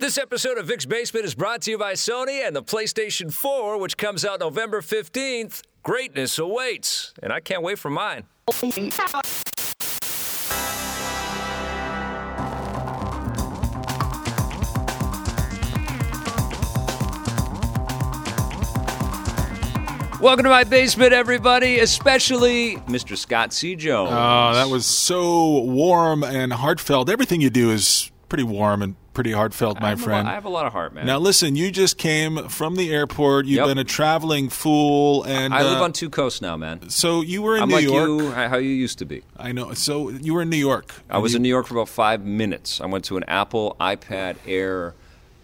This episode of Vic's Basement is brought to you by Sony and the PlayStation 4, which comes out November 15th. Greatness awaits, and I can't wait for mine. Welcome to my basement, everybody, especially Mr. Scott C. Jones. Oh, that was so warm and heartfelt. Everything you do is pretty warm and pretty heartfelt, my I friend. lot- I have a lot of heart, man. now, listen, you just came from the airport. You've Yep. been a traveling fool, and I live uh, on two coasts now, man. so you were in I'm New like York. you, how you used to be. I know. So you were in New York. I was in New York for about five minutes. I went to an Apple iPad Air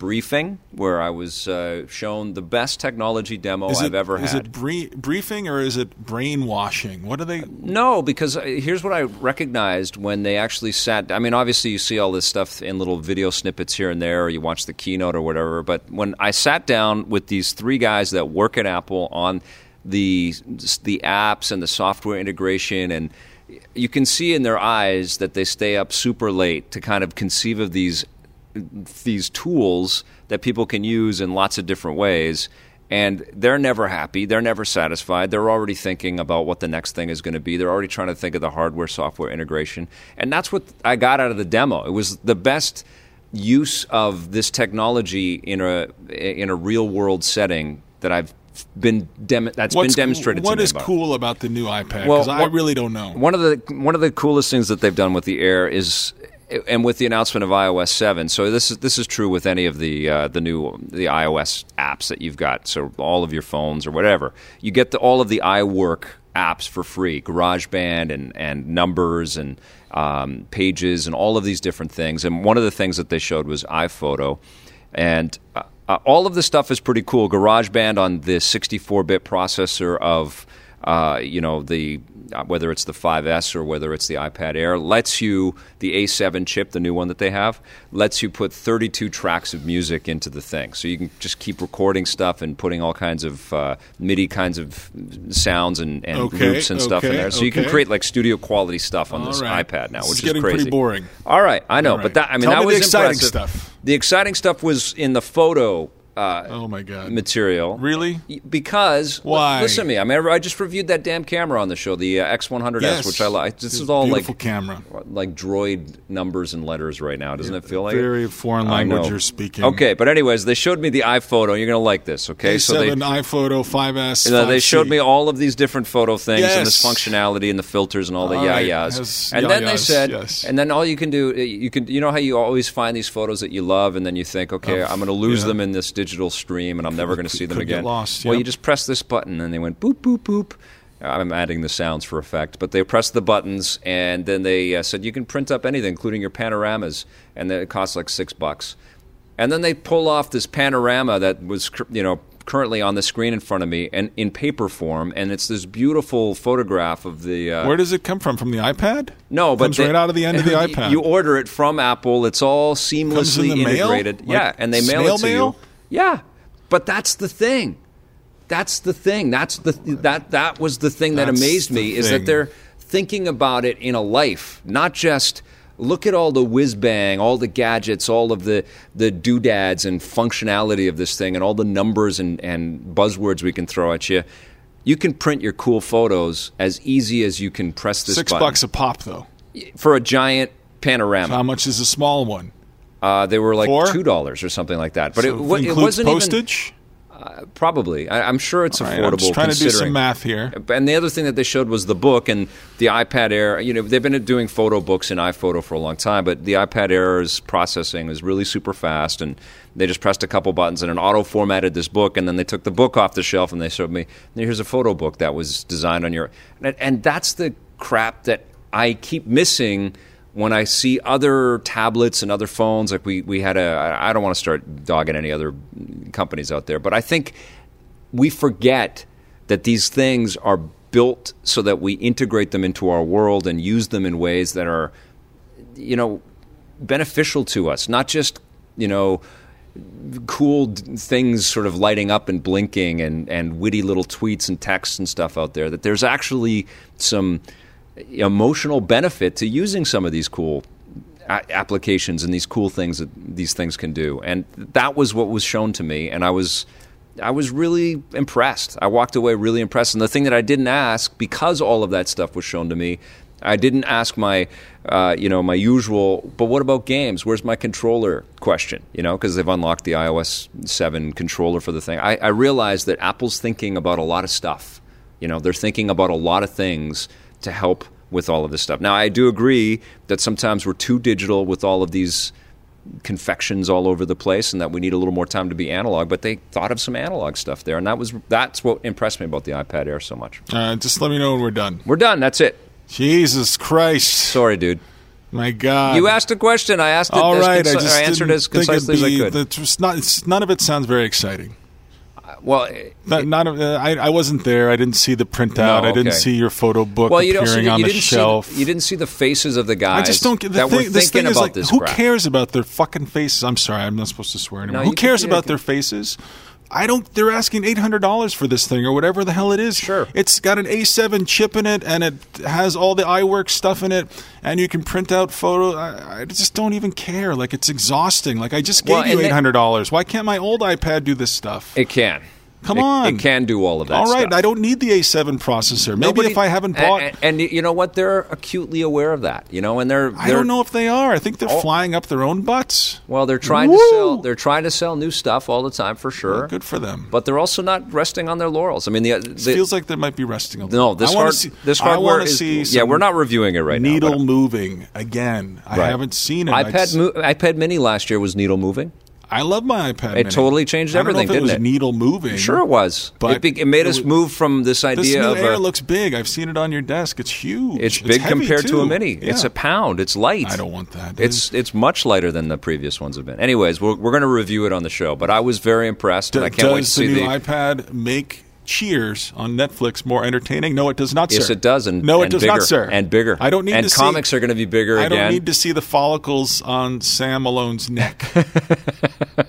briefing where I was uh, shown the best technology demo Is I've it, ever is had. it brie- briefing or is it brainwashing? What are they? No, because uh, here's what I recognized when they actually sat. I mean, obviously you see all this stuff in little video snippets here and there, or you watch the keynote or whatever. But when I sat down with these three guys that work at Apple on the the apps and the software integration, and you can see in their eyes that they stay up super late to kind of conceive of these these tools that people can use in lots of different ways and they're never happy they're never satisfied they're already thinking about what the next thing is going to be they're already trying to think of the hardware software integration and that's what i got out of the demo it was the best use of this technology in a in a real world setting that i've been dem- that's What's, been demonstrated What to me is about. cool about the new iPad? Well, Because I really don't know. One of the one of the coolest things that they've done with the Air is, and with the announcement of iOS seven. So this is this is true with any of the uh, the new the iOS apps that you've got. So all of your phones or whatever, you get the, all of the iWork apps for free, GarageBand and and Numbers and um, Pages and all of these different things. And one of the things that they showed was iPhoto, and uh, uh, all of this stuff is pretty cool. GarageBand on the 64-bit processor of uh, you know the uh, whether it's the 5S or whether it's the iPad Air lets you the A7 chip, the new one that they have, lets you put 32 tracks of music into the thing. So you can just keep recording stuff and putting all kinds of uh, MIDI kinds of sounds and, and Okay, loops and stuff in there. So you can create like studio quality stuff on All this right. iPad now, This which is getting crazy. pretty boring. All right, I know, right. but that I mean Tell that me was the exciting impressive. stuff. The exciting stuff was in the photo. Uh, Oh my god! material. Really? Because Why? Listen to me. I mean, I just reviewed that damn camera on the show, the uh, X100S, Yes. which I like. This It's is all beautiful like camera. like droid numbers and letters right now. Doesn't it feel like Very it? foreign language you're speaking. Okay, but anyways, they showed me the iPhoto. You're gonna like this, okay? A7, iPhoto 5S. you know, they showed me all of these different photo things and this functionality and the filters and all the yeah right, yeahs. has And then they said, yes. and then all you can do, you can, you know how you always find these photos that you love, and then you think, okay, I'm going to lose yeah. them in this digital stream, and I'm never going to see them again. lost, Well, you just press this button, and they went boop boop boop. I'm adding the sounds for effect, but they pressed the buttons, and then they uh, said you can print up anything, including your panoramas, and it costs like six bucks. And then they pull off this panorama that was, you know, currently on the screen in front of me, and in paper form, and it's this beautiful photograph of the. Uh, Where does it come from? From the iPad? no, but comes they- right out of the end of the iPad. You order it from Apple. It's all seamlessly mail? integrated. Like yeah, and they mail it to mail? you. Yeah, but that's the thing. That's the thing. That's the that that was the thing that That's amazed me is thing. that they're thinking about it in a life, not just look at all the whiz bang, all the gadgets, all of the the doodads and functionality of this thing, and all the numbers and, and buzzwords we can throw at you. You can print your cool photos as easy as you can press this Six button bucks a pop, though. for a giant panorama. How much is a small one? Uh, they were like Four? two dollars or something like that. But So it, it wasn't postage. even probably. I, I'm sure it's All right, affordable. I'm just trying to do some math here. And the other thing that they showed was the book and the iPad Air. You know, they've been doing photo books in iPhoto for a long time, but the iPad Air's processing is really super fast, and they just pressed a couple buttons and it auto formatted this book, and then they took the book off the shelf and they showed me here's a photo book that was designed on your, and, and that's the crap that I keep missing. When I see other tablets and other phones, like we, we had a, I don't want to start dogging any other companies out there, but I think we forget that these things are built so that we integrate them into our world and use them in ways that are, you know, beneficial to us, not just, you know, cool things sort of lighting up and blinking and, and witty little tweets and texts and stuff out there, that there's actually some emotional benefit to using some of these cool applications and these cool things that these things can do. And that was what was shown to me, and I was. I was really impressed. I walked away really impressed. And the thing that I didn't ask, because all of that stuff was shown to me, I didn't ask my, uh, you know, my usual. But what about games? Where's my controller question? You know, because they've unlocked the iOS seven controller for the thing. I, I realized that Apple's thinking about a lot of stuff. You know, they're thinking about a lot of things to help with all of this stuff. Now, I do agree that sometimes we're too digital with all of these confections all over the place and that we need a little more time to be analog but they thought of some analog stuff there and that was that's what impressed me about the ipad air so much Uh, just let me know when we're done. we're done that's it Jesus Christ. sorry dude My God. you asked a question i asked it All as right, conci- I just I answered as concisely as i could not, it's, none of it sounds very exciting. Well Not, not uh, I, I wasn't there. I didn't see the printout. No, I didn't see your photo book well, you appearing see, on you the didn't shelf. See, you didn't see the faces of the guys I just don't get the that thing. were This thinking thing is about like, this who crap. cares about their fucking faces? I'm sorry, I'm not supposed to swear anymore. No, who can- cares yeah, about you their faces? I don't. They're asking eight hundred dollars for this thing or whatever the hell it is. Sure. it's got an A7 chip in it and it has all the iWork stuff in it, and you can print out photo. I, I just don't even care. Like it's exhausting. Like I just gave Well, you eight hundred dollars. Why can't my old iPad do this stuff? It can. Come It- on. It can do all of that all right, stuff. I don't need the A7 processor. Maybe Nobody- if I haven't bought. and, and you know what? They're acutely aware of that. You know, and they're, I they're don't know if they are. I think they're Oh. flying up their own butts. Well, they're trying Woo! to sell. They're trying to sell new stuff all the time for sure. Good for them. But they're also not resting on their laurels. I mean, the, uh, It the feels like they might be resting little. no, this I hard, see, this I hardware is. see yeah, we're not reviewing it right needle now. Needle moving again. I Right. haven't seen it. iPad mo- iPad Mini last year was needle moving. I love my iPad. It Mini. totally changed I don't know everything, if it didn't was it? Needle moving. Sure, it was. But it, be, it made it us was- move from this idea This new of Air a, looks big. I've seen it on your desk. It's huge. it's big heavy, compared to a. Mini. Yeah. It's a pound. It's light. I don't want that. It's it's much lighter than the previous ones have been. Anyways, we're, we're going to review it on the show. But I was very impressed, and I can't wait to see the new the. iPad make Cheers on Netflix more entertaining? No, it does not, sir. Yes, it does, and no, it and does bigger, not, sir. and bigger. I don't need and to see- comics are going to be bigger I again. don't need to see the follicles on Sam Malone's neck.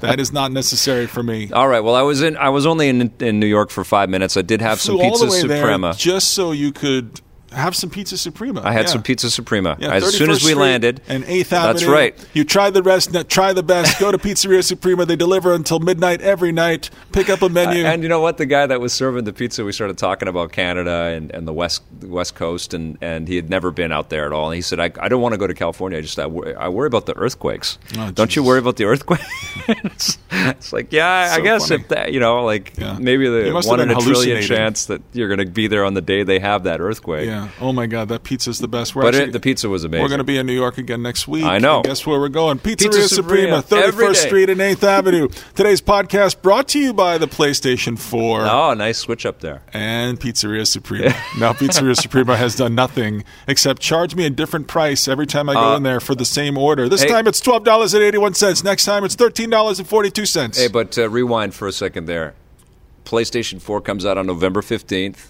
that is not necessary for me. All right. Well, I was in. I was only in in New York for five minutes. I did have some Flew pizza suprema. there just so you could have some pizza suprema. I had Yeah. some pizza suprema Yeah, as soon as we Street landed. and Eighth Avenue. That's right. You try the rest, try the best. Go to Pizzeria Suprema. They deliver until midnight every night. Pick up a menu. And you know what? The guy that was serving the pizza, we started talking about Canada and, and the west West Coast, and, and he had never been out there at all. And he said, "I, I don't want to go to California. I just I worry, I worry about the earthquakes. Oh, don't you worry about the earthquake?" it's, it's like, yeah, I guess funny. if that, you know, like Yeah. maybe the one in a trillion chance that you're going to be there on the day they have that earthquake. yeah. Oh my God, that pizza's the best. We're But actually- it, the pizza was amazing. We're going to be in New York again next week. I know. And guess where we're going? Pizzeria Pizza Suprema, Suprema, 31st. Street and 8th Avenue. Today's podcast brought to you by the PlayStation 4 Oh, nice switch up there. and Pizzeria Suprema. now, Pizzeria Suprema has done nothing except charge me a different price every time I go Uh, in there for the same order. This hey- time it's $12.81. Next time it's $13.42. Hey, but uh, rewind for a second there. PlayStation 4 comes out on November 15th.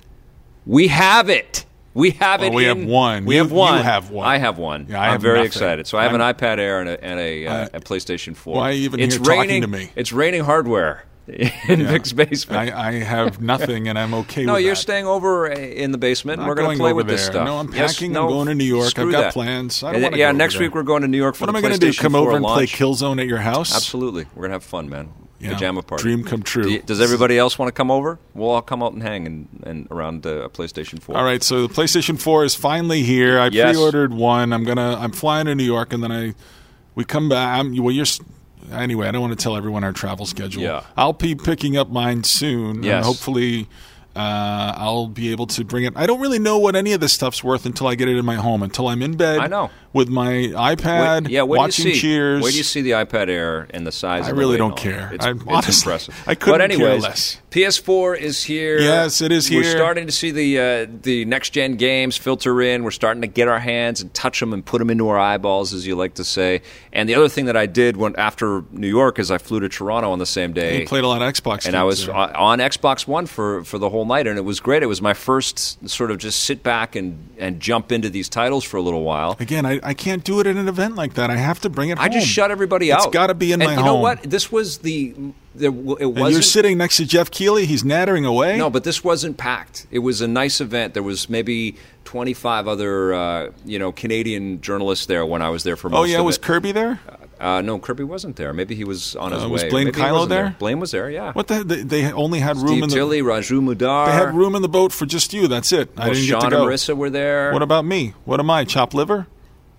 We have it. We have Well, it. we in- have one. We You- have one. you have one. I have one. Yeah, I I'm have very nothing. excited. So I have I'm- an iPad Air and a, and a, uh, I- a PlayStation 4. Why are you even it's here talking raining, to me? It's raining hardware in Vic's basement. I, I have nothing, and I'm okay no, you're that. staying over uh, in the basement. and We're going to play with this stuff. No, I'm Yes, packing. no, I'm going to New York. I've got that. plans. I don't And wanna then- yeah, over next there. week we're going to New York for. What am I going to do? Come over and play. Killzone at your house? Absolutely, we're going to have fun, man. Yeah. Pajama party. Dream come true. Do you- does everybody else want to come over? We'll all come out and hang and, and around uh, a PlayStation 4. All right, so the PlayStation 4 is finally here. I Yes. pre-ordered one. I'm gonna. I'm flying to New York, and then I, we come back. I'm, well, you're. Anyway, I don't want to tell everyone our travel schedule. Yeah. I'll be picking up mine soon, and hopefully, uh, I'll be able to bring it. I don't really know what any of this stuff's worth until I get it in my home. Until I'm in bed. I know. with my iPad. Yeah, watching do you see? Cheers. Wait do you see the iPad Air and the size? Of it? I really don't weight and all care. It's, I'm- it's honestly, impressive. I couldn't but care less. PS4 is here. Yes, it is here. We're starting to see the uh, the next gen games filter in. We're starting to get our hands and touch them and put them into our eyeballs, as you like to say. And the other thing that I did when after New York is I flew to Toronto on the same day. You played a lot of Xbox, and I was there. on Xbox One for, for the whole night, and it was great. It was my first sort of just sit back and, and jump into these titles for a little while. Again, I, I can't do it at an event like that. I have to bring it I home. just shut everybody It's out. got to be in and my you know what? This was the. There, it wasn't. you're sitting next to Geoff Keighley. He's nattering away. No, but this wasn't packed. It was a nice event. There was maybe 25 other, uh, you know, Canadian journalists there when I was there for most oh yeah, was it. Kirby there? Uh, no, Kirby wasn't there. Maybe he was on his Uh, way. was Blaine Maybe Kylo wasn't there? Blaine was there. Yeah. What the? They, they only had room Steve in the. Tilley, Raju Mudhar. They had room in the boat for just you. That's it. I didn't Sean get to go. and Marissa were there. What about me? What am I? Chopped liver?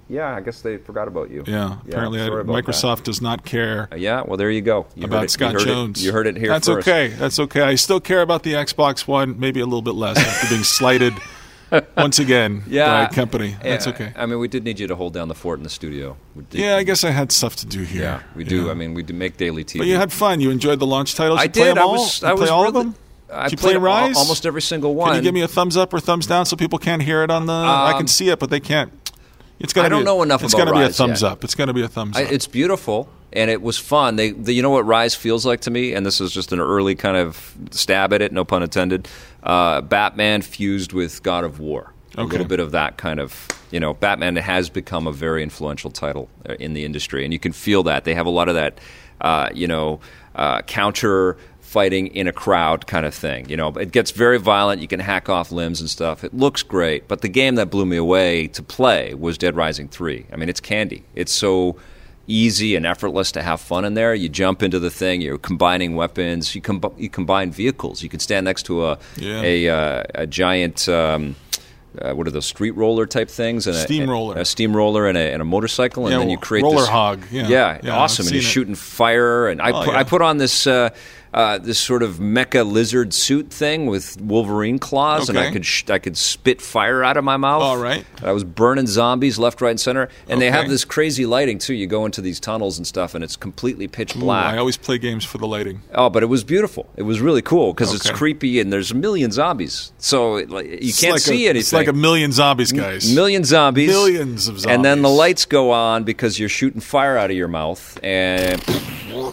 Yeah, I guess they forgot about you. Yeah. Apparently, I, about Microsoft does not care that. Yeah, well, there you go. You heard about it- Scott you heard Jones. It, you heard it here That's first. okay. That's okay. I still care about the Xbox One, maybe a little bit less after being slighted once again Yeah. company. That's Yeah, okay. I mean, we did need you to hold down the fort in the studio. Yeah, I guess I had stuff to do here. Yeah, we do. I mean, we do make daily TV. But you had fun. You enjoyed the launch titles. I you play did. Them I all? was. I was all of really- them. I you played play Ryse? almost every single one. Can you give me a thumbs up or thumbs down so people can't hear it on the? I can Um, see it, but they can't. It's gonna I don't be, know enough It's about gonna be a thumbs yet. up. It's gonna be a thumbs I, up. it's beautiful and it was fun. They, the, you know what Ryse feels like to me, and this is just an early kind of stab at it, no pun intended. Uh, Batman fused with God of War. A Okay. little bit of that kind of, you know, Batman has become a very influential title uh, in the industry, and you can feel that. They have a lot of that, uh, you know, uh, counter fighting in a crowd kind of thing. You know, it gets very violent. You can hack off limbs and stuff. It looks great, but the game that blew me away to play was Dead Rising Three. I mean, it's candy. It's so easy and effortless to have fun in there. You jump into the thing. You're combining weapons. You, com- you combine vehicles. You can stand next to a Yeah. a, uh, a giant. Um, uh, what are those street roller type things? And a- Steamroller. a, steamroller, and a, and a motorcycle, and Yeah, then you create a roller this, hog. Yeah. yeah, Yeah, awesome. I've And you're it. shooting fire, and I Oh, put. I put on this. Uh, uh, this sort of mecha lizard suit thing with Wolverine claws, and I could sh- I could spit fire out of my mouth. All right. And I was burning zombies left, right, and center. And they have this crazy lighting too. You go into these tunnels and stuff, and it's completely pitch Ooh, black. I always play games for the lighting. Oh, but it was beautiful. It was really cool because it's creepy and there's a million zombies. So it, like, you It's can't like see a, anything. It's like a million zombies, guys. million zombies. Millions of zombies. And then the lights go on because you're shooting fire out of your mouth and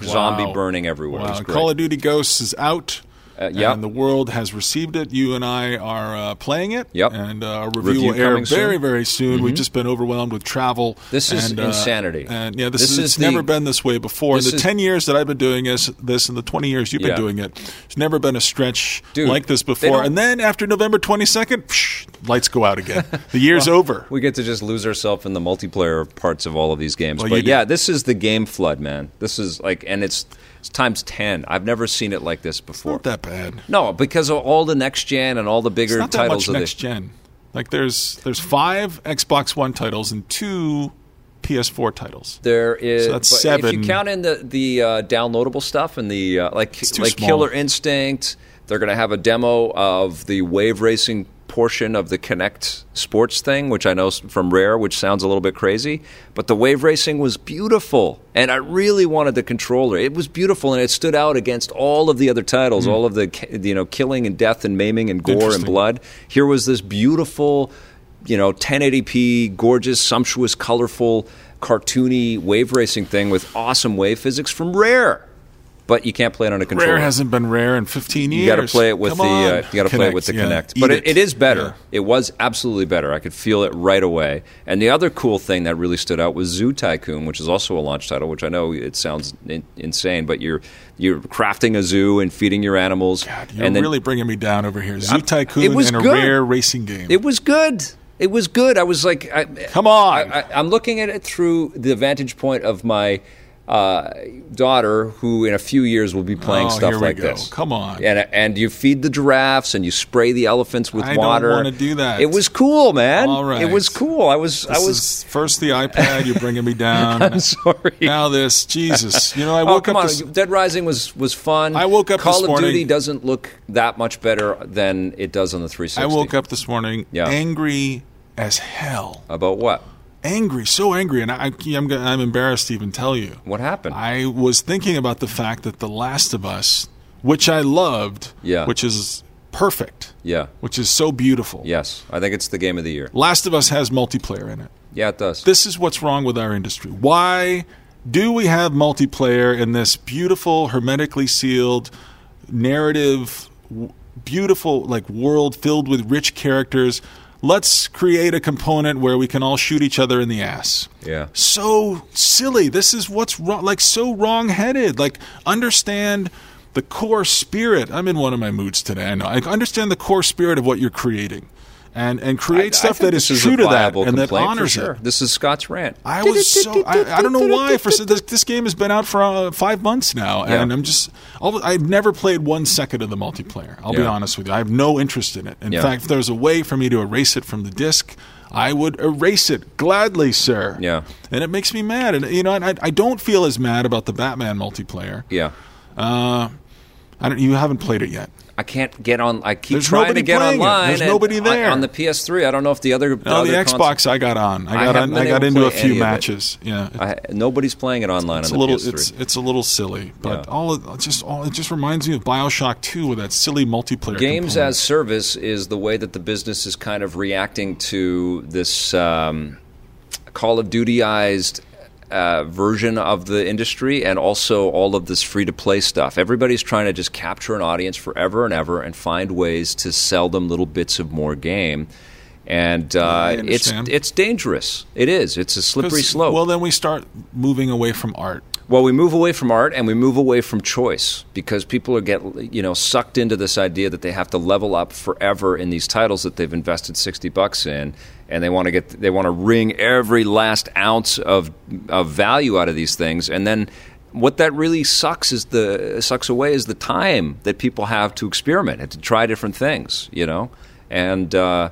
zombie Wow. burning everywhere. It was Wow. great. Call of Duty Ghosts is out. Uh, yeah. And the world has received it. You and I are uh, playing it. Yep. And uh, our review, Review will air coming soon. Mm-hmm. very, very soon. We've just been overwhelmed with travel. This is and, uh, insanity. And yeah, this, This is, is it's the- never been this way before. In this the is- 10 years that I've been doing this, this and the 20 years you've Yeah. been doing it, there's never been a stretch Dude, like this before. And then after November 22nd, psh, lights go out again. The year's over. we get to just lose ourselves in the multiplayer parts of all of these games. Well, but do. yeah, this is the game flood, man. This is like, and it's, it's times 10. I've never seen it like this before. Not that bad. No, because of all the next gen and all the bigger It's not that titles much next the, gen. Like there's there's five Xbox One titles and two PS4 titles. There is So that's but If you count in the the uh, downloadable stuff and the uh, like like small. Killer Instinct, they're going to have a demo of the wave racing portion of the Kinect Sports thing, which I know from Rare, which sounds a little bit crazy, but the wave racing was beautiful, and I really wanted the controller. It was beautiful, and it stood out against all of the other titles, hmm. all of the you know killing and death and maiming and gore and. Blood. Here was this beautiful you know, 1080p, gorgeous, sumptuous, colorful, cartoony wave racing thing with awesome wave physics from Rare. But you can't play it on a controller. Rare hasn't been rare in 15 years. you got to play it with Come the uh, you got to play it with the yeah. Kinect. But it, it is better. Yeah. It was absolutely better. I could feel it right away. And the other cool thing that really stood out was Zoo Tycoon, which is also a launch title. Which I know it sounds in, insane, but you're you're crafting a zoo and feeding your animals. God, you're and then really bringing me down over here. Zoo Tycoon it was and a good. rare racing game. it was good. It was good. I was like, I, Come on. I, I, I'm looking at it through the vantage point of my uh, daughter, who in a few years will be playing Oh, stuff like go. this. Come on. and and you feed the giraffes and you spray the elephants with water. I don't wanna do that. It was cool, man. All right. It was cool. I was. I was. first the iPad. You're bringing me down. I'm sorry. now this, Jesus. You know, I Oh woke come up on! this. Dead Rising was was fun. I woke up Call this of Duty doesn't look that much better than it does on the 360. I woke up this morning Yeah. angry as hell. about what? Angry, so angry, and I, I'm, I'm embarrassed to even tell you. What happened? I was thinking about the fact that The Last of Us, which I loved, Yeah. which is perfect, yeah. which is so beautiful. Yes, I think it's the game of the year. Last of Us has multiplayer in it. Yeah, it does. This is what's wrong with our industry. Why do we have multiplayer in this beautiful, hermetically sealed, narrative, w- beautiful like world filled with rich characters? Let's create a component where we can all shoot each other in the ass. Yeah. So silly. This is what's wrong. Like so wrong-headed. Like understand the core spirit. I'm in one of my moods today. I know. I understand the core spirit of what you're creating, and and create I- I stuff think that is true to that and that honors sure. it. This is Scott's rant. I was so I, I don't know why for this, this game has been out for uh, five months now, Yeah. and I'm just I've never played one second of the multiplayer. I'll be honest with you, I have no interest in it. In Yeah. fact, if there's a way for me to erase it from the disc, I would erase it gladly, sir. Yeah. and it makes me mad, and you know, and I, I don't feel as mad about the Batman multiplayer. Yeah. Uh, I don't. You haven't played it yet. I can't get on. I keep There's trying to get playing it. online. There's nobody on- there. on the PS3. I don't know if the other. No, the Xbox console- I got on. I I got haven't on, I got into a few of matches. Yeah, I, nobody's playing it online it's on a the little PS3. it's it's a little silly, but Yeah. all it just all it just reminds me of BioShock 2 with that silly multiplayer. Games component. as service is the way that the business is kind of reacting to this um, Call of Dutyized uh, version of the industry and also all of this free to play stuff. Everybody's trying to just capture an audience forever and ever and find ways to sell them little bits of more game. And uh, it's it's dangerous. It is. It's a slippery slope. Well, then we start moving away from art. Well, we move away from art and we move away from choice because people are get you know sucked into this idea that they have to level up forever in these titles that they've invested sixty bucks in, and they want to get they want to wring every last ounce of of value out of these things, and then what that really sucks is the sucks away is the time that people have to experiment and to try different things, you know, and. Uh,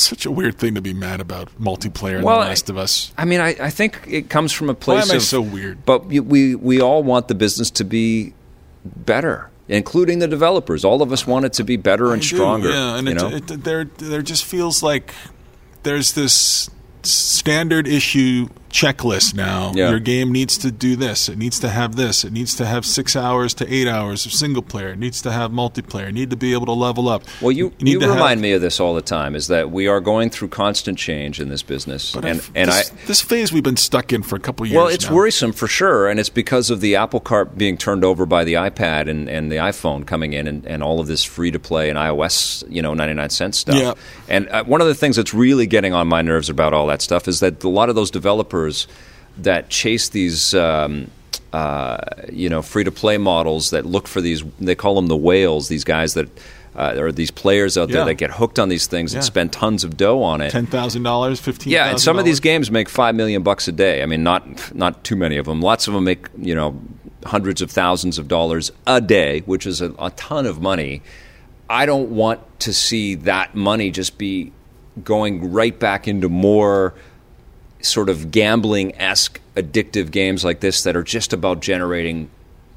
such a weird thing to be mad about multiplayer in The Last of Us. I mean, I, I think it comes from a Why place am I of so weird? But we, we all want the business to be better, including the developers. All of us want it to be better and I stronger. Yeah, and you it, know? it, there there just feels like there's this standard issue checklist now. Yeah. Your game needs to do this. It needs to have this. It needs to have six hours to eight hours of single player. It needs to have multiplayer. It need to be able to level up. well, you, need you to have- remind me of this all the time. Is that we are going through constant change in this business, But and I've- and this, I this phase we've been stuck in for a couple years. Well, it's now. worrisome for sure, and it's because of the Apple cart being turned over by the iPad and, and the iPhone coming in, and, and all of this free to play and iOS, you know, ninety nine cent stuff. Yeah. And uh, one of the things that's really getting on my nerves about all that stuff is that a lot of those developers that chase these. Um, uh, you know, free to play models that look for these. They call them the whales. These guys that uh, these players out there Yeah. that get hooked on these things Yeah. and spend tons of dough on it. ten thousand dollars, fifteen. Yeah, and some of these games make five million bucks a day. I mean, not not too many of them. Lots of them make you know hundreds of thousands of dollars a day, which is a, a ton of money. I don't want to see that money just be going right back into more sort of gambling esque addictive games like this that are just about generating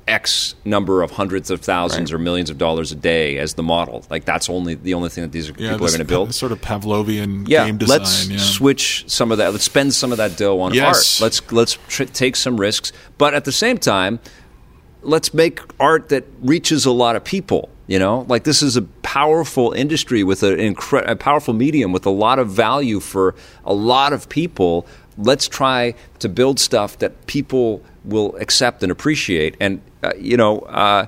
X number of hundreds of thousands Right. or millions of dollars a day as the model. Like that's only the only thing that these yeah, people are going to build sort of Pavlovian yeah, game design. let's yeah. switch some of that. Let's spend some of that dough on Yes. art. Let's let's tr- take some risks, but at the same time, let's make art that reaches a lot of people. You know, like this is a powerful industry with an incre- a powerful medium with a lot of value for a lot of people. Let's try to build stuff that people will accept and appreciate. And uh, you know, uh,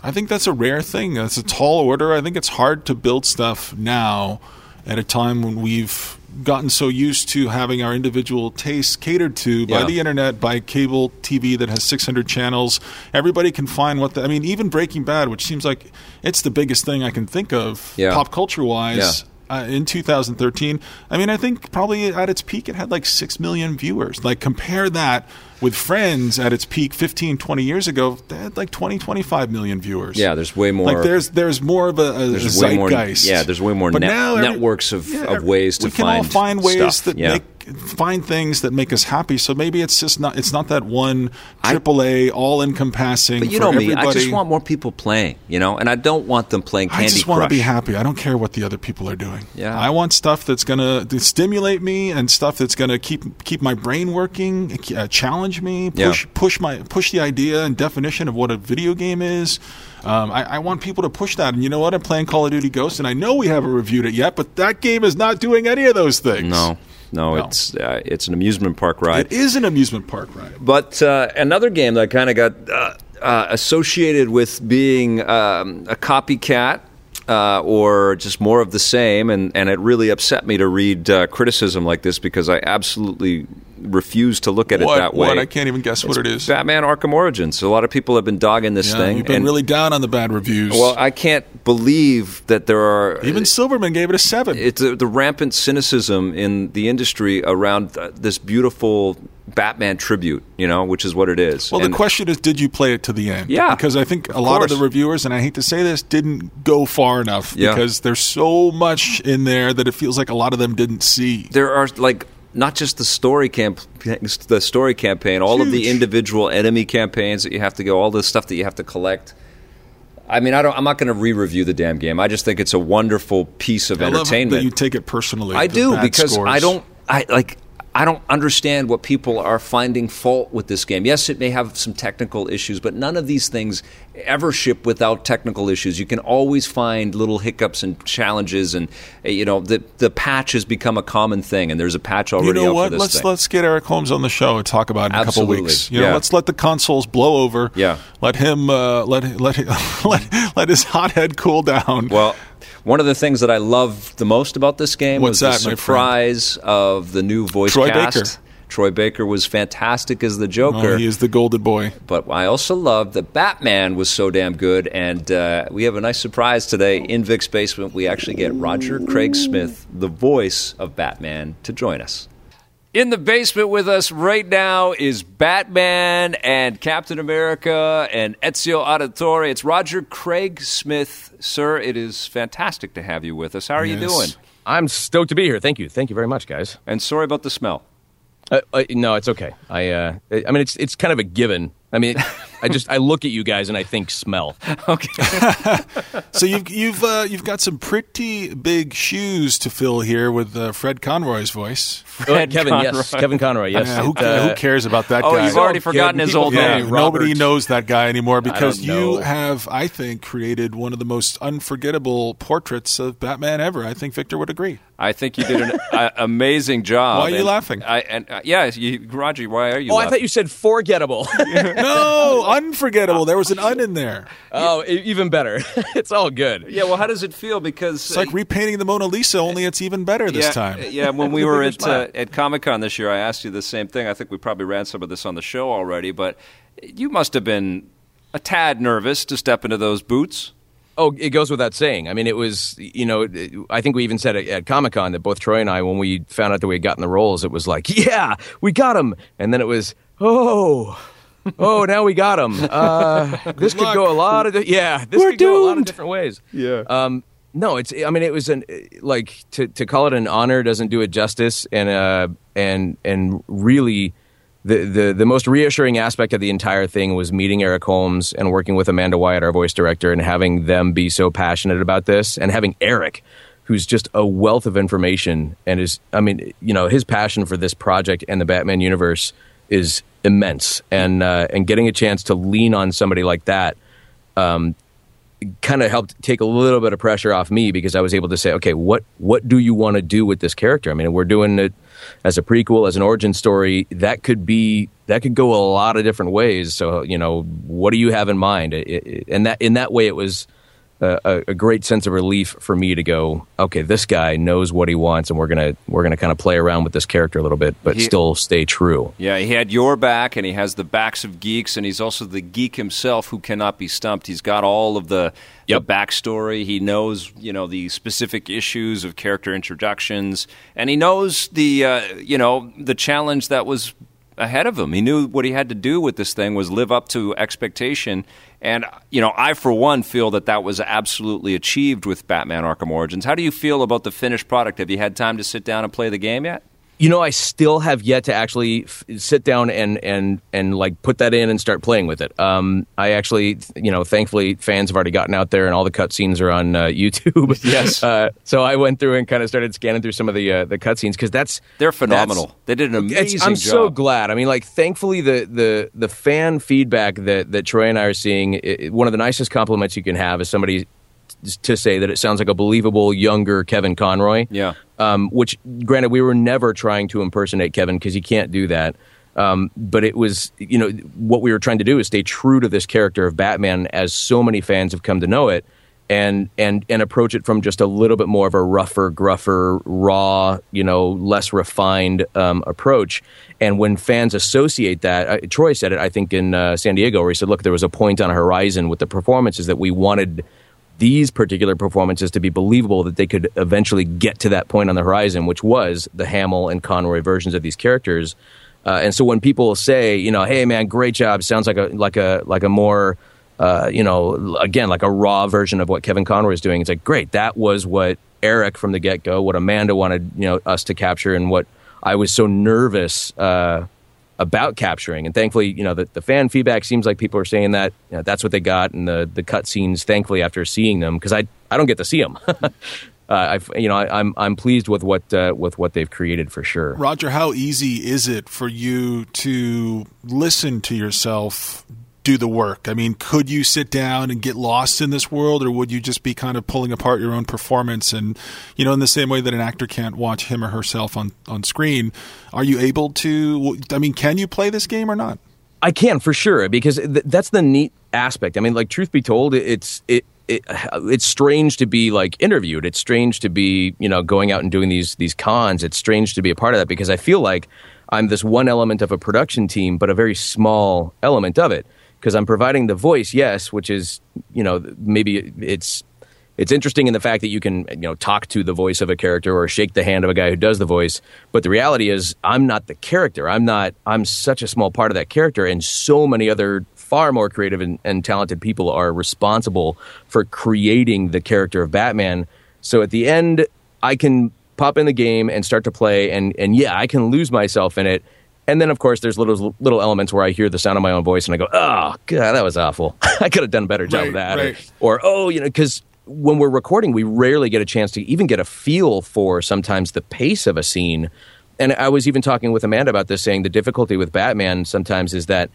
I think that's a rare thing. That's a tall order. I think it's hard to build stuff now at a time when we've gotten so used to having our individual tastes catered to by Yeah. the internet, by cable TV that has 600 channels. Everybody can find what the, I mean, even Breaking Bad, which seems like it's the biggest thing I can think of Yeah. pop culture wise. Yeah. Uh, in 2013, I mean, I think probably at its peak it had like 6 million viewers. Like, compare that with Friends at its peak 15, 20 years ago, they had like 20, 25 million viewers. yeah, there's way more. Like there's there's more of a, a There's way more- zeitgeist. yeah, there's way more But net- now every- networks of- of ways to we can all find find ways stuff, that yeah. make find things that make us happy. So maybe it's just not it's not that one triple A all encompassing. But you know me, everybody. I just want more people playing, you know, and I don't want them playing I Candy just want to be happy. I don't care what the other people are doing. Yeah. I want stuff that's going to stimulate me and stuff that's going to keep keep my brain working, uh, challenge me, Yeah. push push my push the idea and definition of what a video game is. Um, I, I want people to push that. And you know what? I'm playing Call of Duty Ghosts, and I know we haven't reviewed it yet, but that game is not doing any of those things. No, no, No. it's uh, it's an amusement park ride. It is an amusement park ride. But uh, another game that kind of got uh, uh, associated with being um, a copycat uh, or just more of the same. And, and it really upset me to read uh, criticism like this because I absolutely refuse to look at what, it that way. What? I can't even guess it's what it is. Batman Arkham Origins. A lot of people have been dogging this yeah, thing. You've been and, really down on the bad reviews. Well, I can't believe that there are. Even uh, Silverman gave it a seven. It's the rampant cynicism in the industry around uh, this beautiful Batman tribute, you know, which is what it is. Well, and the question is, did you play it to the end? Yeah, because I think a lot course. of the reviewers, and I hate to say this, didn't go far enough yeah. because there's so much in there that it feels like a lot of them didn't see. There are like not just the story camp, the story campaign, all Huge. of the individual enemy campaigns that you have to go, all the stuff that you have to collect. I mean, I don't. I'm not going to re-review the damn game. I just think it's a wonderful piece of I entertainment. Love that you take it personally. I do because scores. I don't. I like. I don't understand what people are finding fault with this game. Yes, it may have some technical issues, but none of these things ever ship without technical issues. You can always find little hiccups and challenges, and you know the the patch has become a common thing. And there's a patch already. You know what? Let's thing. let's get Eric Holmes on the show and talk about it in Absolutely. a couple weeks. You know, Yeah. let's let the consoles blow over. Yeah. Let him uh, let let let let his hot head cool down. Well, one of the things that I loved the most about this game What's was that, the surprise of the new voice Troy cast. Baker. Troy Baker was fantastic as the Joker. Oh, he is the golden boy. But I also loved that Batman was so damn good, and uh, we have a nice surprise today in Vic's basement. We actually get Roger Craig Smith, the voice of Batman, to join us. In the basement with us right now is Batman and Captain America and Ezio Auditore. It's Roger Craig Smith, sir. It is fantastic to have you with us. How are you doing? I'm stoked to be here. Thank you. Thank you very much, guys. And sorry about the smell. Uh, uh, no, it's okay. I, uh, I mean, it's it's kind of a given. I mean, I just I look at you guys and I think smell. Okay. So you've you've uh, you've got some pretty big shoes to fill here with uh, Fred Conroy's voice. Fred Kevin, yes, Kevin Conroy, yes. Yeah, who, uh, who cares about that Oh, guy? you've already So forgotten his old call Yeah, name. Robert. nobody knows that guy anymore because you have, I think, created one of the most unforgettable portraits of Batman ever. I think Victor would agree. I think you did an uh, amazing job. Why are you And laughing? I, and uh, yeah, you, Roger, why are you? Oh, I thought you said forgettable. No, unforgettable. There was an un in there. oh, e- even better. it's all good. Yeah, well, how does it feel? Because It's like repainting the Mona Lisa, only it's even better this yeah, time. Yeah, when we were at uh, at Comic Con this year, I asked you the same thing. I think we probably ran some of this on the show already, but you must have been a tad nervous to step into those boots. Oh, it goes without saying. I mean, it was, you know, I think we even said it at Comic Con that both Troy and I, when we found out that we had gotten the roles, it was like, yeah, we got them. And then it was, oh, oh, now we got him. Uh, this could luck. go a lot of, di- yeah, this We're could go a lot of different ways. Yeah. Um, no, it's. I mean, it was an like to, to call it an honor doesn't do it justice, and uh, and and really, the, the the most reassuring aspect of the entire thing was meeting Eric Holmes and working with Amanda Wyatt, our voice director, and having them be so passionate about this, and having Eric, who's just a wealth of information, and is. I mean, you know, his passion for this project and the Batman universe is immense, and uh, and getting a chance to lean on somebody like that kind of helped take a little bit of pressure off me because I was able to say, okay, what what do you want to do with this character? I mean, we're doing it as a prequel, as an origin story. That could be that could go a lot of different ways. So, you know, what do you have in mind? It, it, and that in that way, it was a, a- great sense of relief for me to go, okay, this guy knows what he wants, and we're gonna we're gonna kind of play around with this character a little bit, but He- still stay true. Yeah, he had your back, and he has the backs of geeks, and he's also the geek himself who cannot be stumped. He's got all of the, Yep. the backstory. He knows, you know, the specific issues of character introductions, and he knows the, uh, you know, the challenge that was ahead of him. He knew what he had to do with this thing was live up to expectation. And you know, I for one feel that that was absolutely achieved with Batman: Arkham Origins. How do you feel about the finished product? Have you had time to sit down and play the game yet? You know, I still have yet to actually f- sit down and and and like put that in and start playing with it. Um, I actually, you know, thankfully fans have already gotten out there and all the cutscenes are on uh, YouTube. Yes. Uh, so I went through and kind of started scanning through some of the uh, the cutscenes because that's They're that's- phenomenal. they did an it's- amazing I'm job. so glad. I mean, like, thankfully, the the the fan feedback that that Troy and I are seeing, i i- one of the nicest compliments you can have is somebody to say that it sounds like a believable younger Kevin Conroy. Yeah. Um, which, granted, we were never trying to impersonate Kevin because he can't do that. Um, but it was, you know, what we were trying to do is stay true to this character of Batman as so many fans have come to know it. and and and approach it from just a little bit more of a rougher, gruffer, raw, you know, less refined um, approach. And when fans associate that, uh, Troy said it, I think in uh, San Diego, where he said, "Look, there was a point on a horizon with the performances that we wanted." These particular performances to be believable that they could eventually get to that point on the horizon, which was the Hamill and Conroy versions of these characters. Uh, and so when people say, you know, hey man, great job, sounds like a like a like a more uh, you know, again, like a raw version of what Kevin Conroy is doing. It's like, great, that was what Eric from the get go, what Amanda wanted, you know, us to capture, and what I was so nervous uh, about capturing. And thankfully, you know, the, the fan feedback seems like people are saying that you know, that's what they got, and the the cut scenes, thankfully, after seeing them, because I I don't get to see them. Uh, I, you know, I, am I'm, I'm pleased with what uh, with what they've created for sure. Roger, how easy is it for you to listen to yourself do the work? I mean, could you sit down and get lost in this world, or would you just be kind of pulling apart your own performance? And you know, in the same way that an actor can't watch him or herself on on screen, are you able to? I mean, can you play this game or not? I can for sure because th- that's the neat aspect. I mean, like truth be told, it's it. It, it's strange to be like interviewed. It's strange to be, you know, going out and doing these these cons. It's strange to be a part of that because I feel like I'm this one element of a production team, but a very small element of it because I'm providing the voice, yes, which is you know maybe it's it's interesting in the fact that you can you know talk to the voice of a character or shake the hand of a guy who does the voice but the reality is i'm not the character. I'm not i'm such a small part of that character and so many other far more creative and, and talented people are responsible for creating the character of batman. So at the end i can pop in the game and start to play and and yeah i can lose myself in it and then, of course, there's little little elements where I hear the sound of my own voice and I go, "Oh, God, that was awful. I could have done a better job right, of that." Right. Or, or, "Oh, you know," because when we're recording, we rarely get a chance to even get a feel for sometimes the pace of a scene. And I was even talking with Amanda about this, saying the difficulty with Batman sometimes is that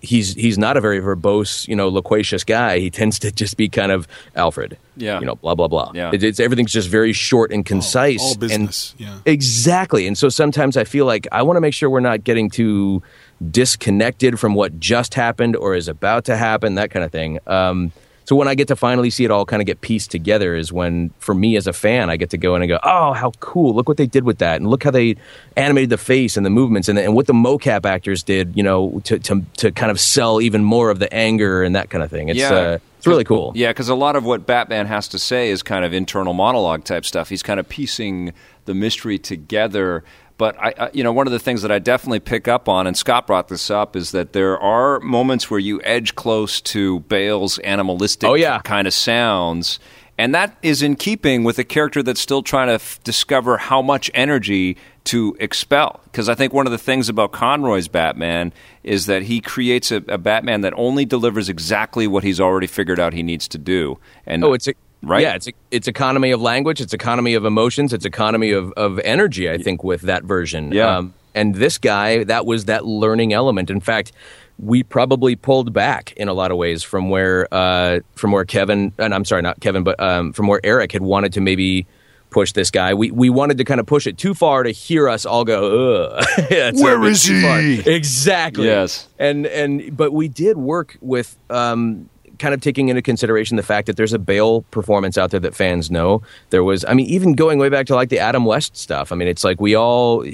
he's he's not a very verbose, you know, loquacious guy. He tends to just be kind of Alfred. Yeah. You know, blah blah blah. Yeah. It, it's everything's just very short and concise. all business, And, yeah. Exactly. And so sometimes I feel like I want to make sure we're not getting too disconnected from what just happened or is about to happen, that kind of thing. Um, so when I get to finally see it all kind of get pieced together is when, for me as a fan, I get to go in and go, oh, how cool! Look what they did with that, and look how they animated the face and the movements, and, and what the mocap actors did, you know, to, to to kind of sell even more of the anger and that kind of thing. It's Yeah. uh, it's really cool. Yeah, because a lot of what Batman has to say is kind of internal monologue type stuff. He's kind of piecing the mystery together. But I, I, you know, one of the things that I definitely pick up on, and Scott brought this up, is that there are moments where you edge close to Bale's animalistic Oh, yeah. kind of sounds, and that is in keeping with a character that's still trying to f- discover how much energy to expel. Because I think one of the things about Conroy's Batman is that he creates a, a Batman that only delivers exactly what he's already figured out he needs to do. And Oh, it's a, Right? Yeah, it's it's economy of language, it's economy of emotions, it's economy of, of energy. I think with that version. Um, Yeah. and this guy, that was that learning element. In fact, we probably pulled back in a lot of ways from where uh, from where Kevin and I'm sorry, not Kevin, but um, from where Eric had wanted to maybe push this guy. We we wanted to kind of push it too far to hear us all go. Yeah, Where is too far. he? Exactly. Yes. And and but we did work with um, kind of taking into consideration the fact that there's a Bale performance out there that fans know. There was, I mean, even going way back to like the Adam West stuff. I mean, it's like we all.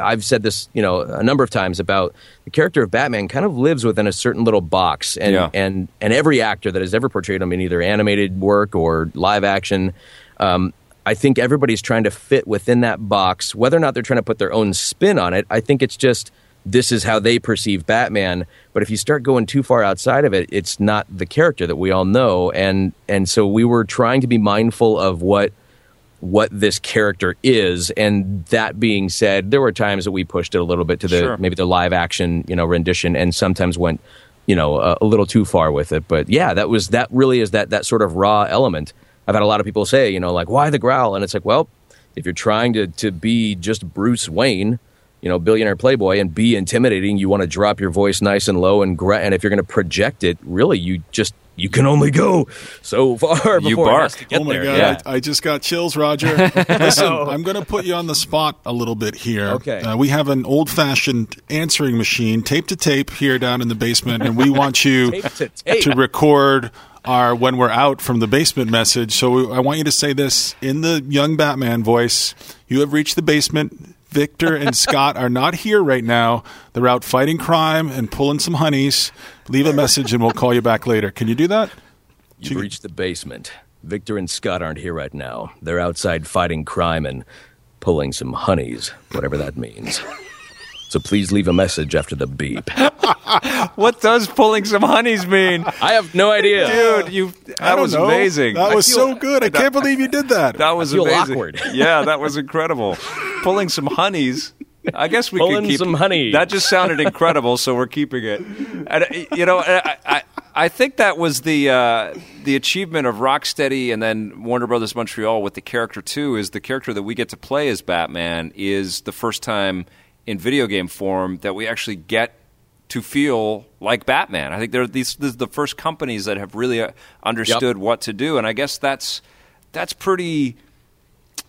I've said this, you know, a number of times about the character of Batman kind of lives within a certain little box, and Yeah. and and every actor that has ever portrayed him in either animated work or live action. Um, I think everybody's trying to fit within that box, whether or not they're trying to put their own spin on it. I think it's just this is how they perceive Batman. But if you start going too far outside of it, it's not the character that we all know. And and so we were trying to be mindful of what what this character is. And that being said, there were times that we pushed it a little bit to the Sure. maybe the live action, you know, rendition, and sometimes went, you know, a, a little too far with it. But yeah, that was that really is that that sort of raw element. I've had a lot of people say, you know, like why the growl, and it's like, well, if you're trying to to be just Bruce Wayne. You know, billionaire playboy, and be intimidating. You want to drop your voice nice and low, and gra- and if you're going to project it, really, you just you can only go so far You before it bark. has to get oh my there. god, yeah. I, I just got chills, Roger. Listen, I'm going to put you on the spot a little bit here. Okay. Uh, we have an old-fashioned answering machine, tape to tape, here down in the basement, and we want you Tape to tape. to record our when we're out from the basement message. So I want you to say this in the young Batman voice. You have reached the basement. Victor and Scott are not here right now. They're out fighting crime and pulling some honeys. Leave a message and we'll call you back later. Can you do that? You've reached the basement. Victor and Scott aren't here right now. They're outside fighting crime and pulling some honeys, whatever that means. So please leave a message after the beep. What does pulling some honeys mean? I have no idea. Dude, You that was know. amazing. That I was feel- so good. I can't believe you did that. That was feel amazing. awkward. Yeah, that was incredible. Pulling some honeys. I guess we Pulling could keep some honey. That just sounded incredible, so we're keeping it. And uh, you know, I, I, I think that was the uh, the achievement of Rocksteady and then Warner Brothers Montreal with the character too. Is the character that we get to play as Batman is the first time in video game form that we actually get to feel like Batman. I think they're these, the first companies that have really uh, understood what to do, and I guess that's that's pretty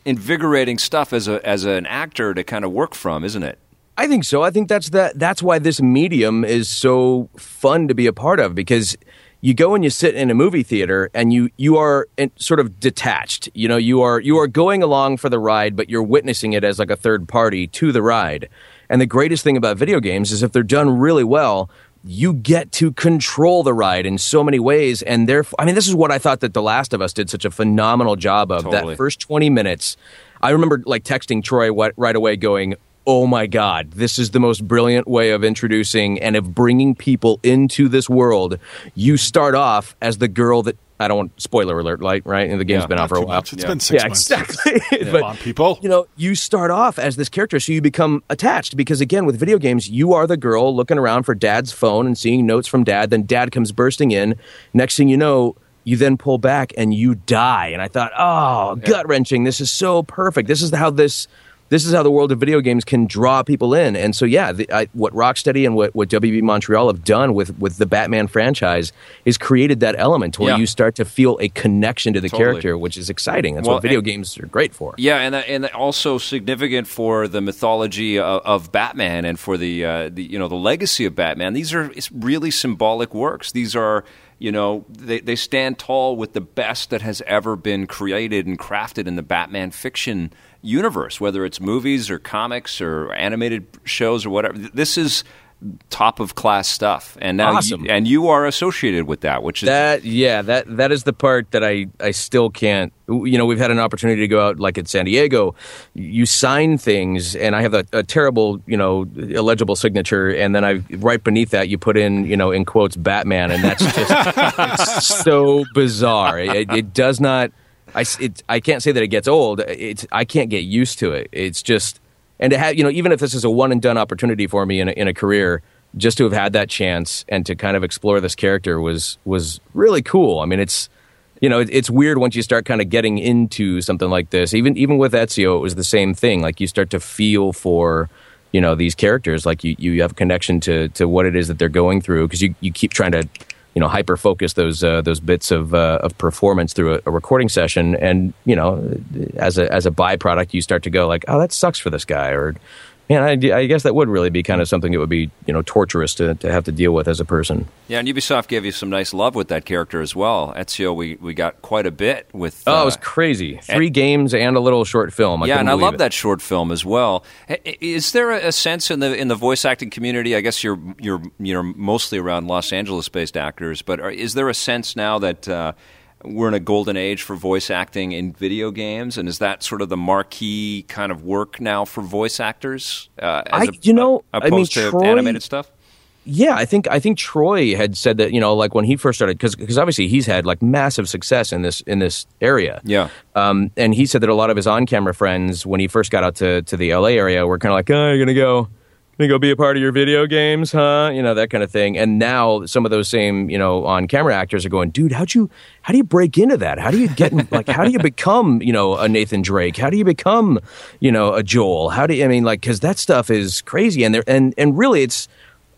invigorating stuff as a as an actor to kind of work from, isn't it? I think so. I think that's that. That's why this medium is so fun to be a part of because you go and you sit in a movie theater and you you are in, sort of detached. You know, you are you are going along for the ride, but you're witnessing it as like a third party to the ride. And the greatest thing about video games is if they're done really well, you get to control the ride in so many ways. And therefore, I mean, this is what I thought that The Last of Us did such a phenomenal job of. Totally. That first 20 minutes, I remember like texting Troy right away going, Oh my God, this is the most brilliant way of introducing and of bringing people into this world. You start off as the girl that, I don't want spoiler alert, like, right? And the game's Yeah, been out for a while. much. It's Yeah. been six yeah, months. exactly. Come but on, people. you know, you start off as this character, so you become attached because again, with video games, you are the girl looking around for dad's phone and seeing notes from dad. Then dad comes bursting in. Next thing you know, you then pull back and you die. And I thought, oh, gut wrenching. This is so perfect. This is how this. This is how the world of video games can draw people in, and so yeah, the, I, what Rocksteady and what, what WB Montreal have done with with the Batman franchise is created that element where Yeah. you start to feel a connection to the Totally. character, which is exciting. That's Well, what video and- games are great for. Yeah, and that, and also significant for the mythology of, of Batman and for the, uh, the you know the legacy of Batman. These are really symbolic works. These are you know they, they stand tall with the best that has ever been created and crafted in the Batman fiction universe, whether it's movies or comics or animated shows or whatever. This is top of class stuff, and now Awesome. you, and you are associated with that, which is That yeah, that that is the part that I I still can't. You know, we've had an opportunity to go out like at San Diego. You sign things, and I have a, a terrible you know illegible signature, and then I right beneath that you put in you know in quotes Batman, and that's just it's so bizarre. It, it does not. I it, I can't say that it gets old. It's I can't get used to it. It's just and to have you know even if this is a one and done opportunity for me in a, in a career just to have had that chance and to kind of explore this character was was really cool i mean it's you know it, it's weird once you start kind of getting into something like this even even with ezio it was the same thing like you start to feel for you know these characters like you you have a connection to to what it is that they're going through because you you keep trying to you know hyper focus those uh, those bits of uh, of performance through a, a recording session. And you know as a as a byproduct you start to go like oh that sucks for this guy or man I, I guess that would really be kind of something that would be you know torturous to, to have to deal with as a person Yeah, and Ubisoft gave you some nice love with that character as well. Ezio, we, we got quite a bit with. oh uh, it was crazy three games and a little short film I yeah, and I love it. that short film as well. Is there a a sense in the in the voice acting community? I guess you're you're you're mostly around Los Angeles based actors, but are, is there a sense now that uh, we're in a golden age for voice acting in video games, and is that sort of the marquee kind of work now for voice actors? Uh, you know, I mean, opposed to Troy- animated stuff. Yeah, I think I think Troy had said that you know like when he first started because obviously he's had like massive success in this in this area. Yeah. Um, and he said that a lot of his on camera friends when he first got out to to the LA area were kind of like, oh, you're gonna go. Gonna go be a part of your video games, huh? You know that kind of thing. And now some of those same, you know, on camera actors are going, dude, how'd you, how do you break into that? How do you get, in, like, how do you become, you know, a Nathan Drake? How do you become, you know, a Joel? How do you, I mean, like, because that stuff is crazy, and there, and and really, it's,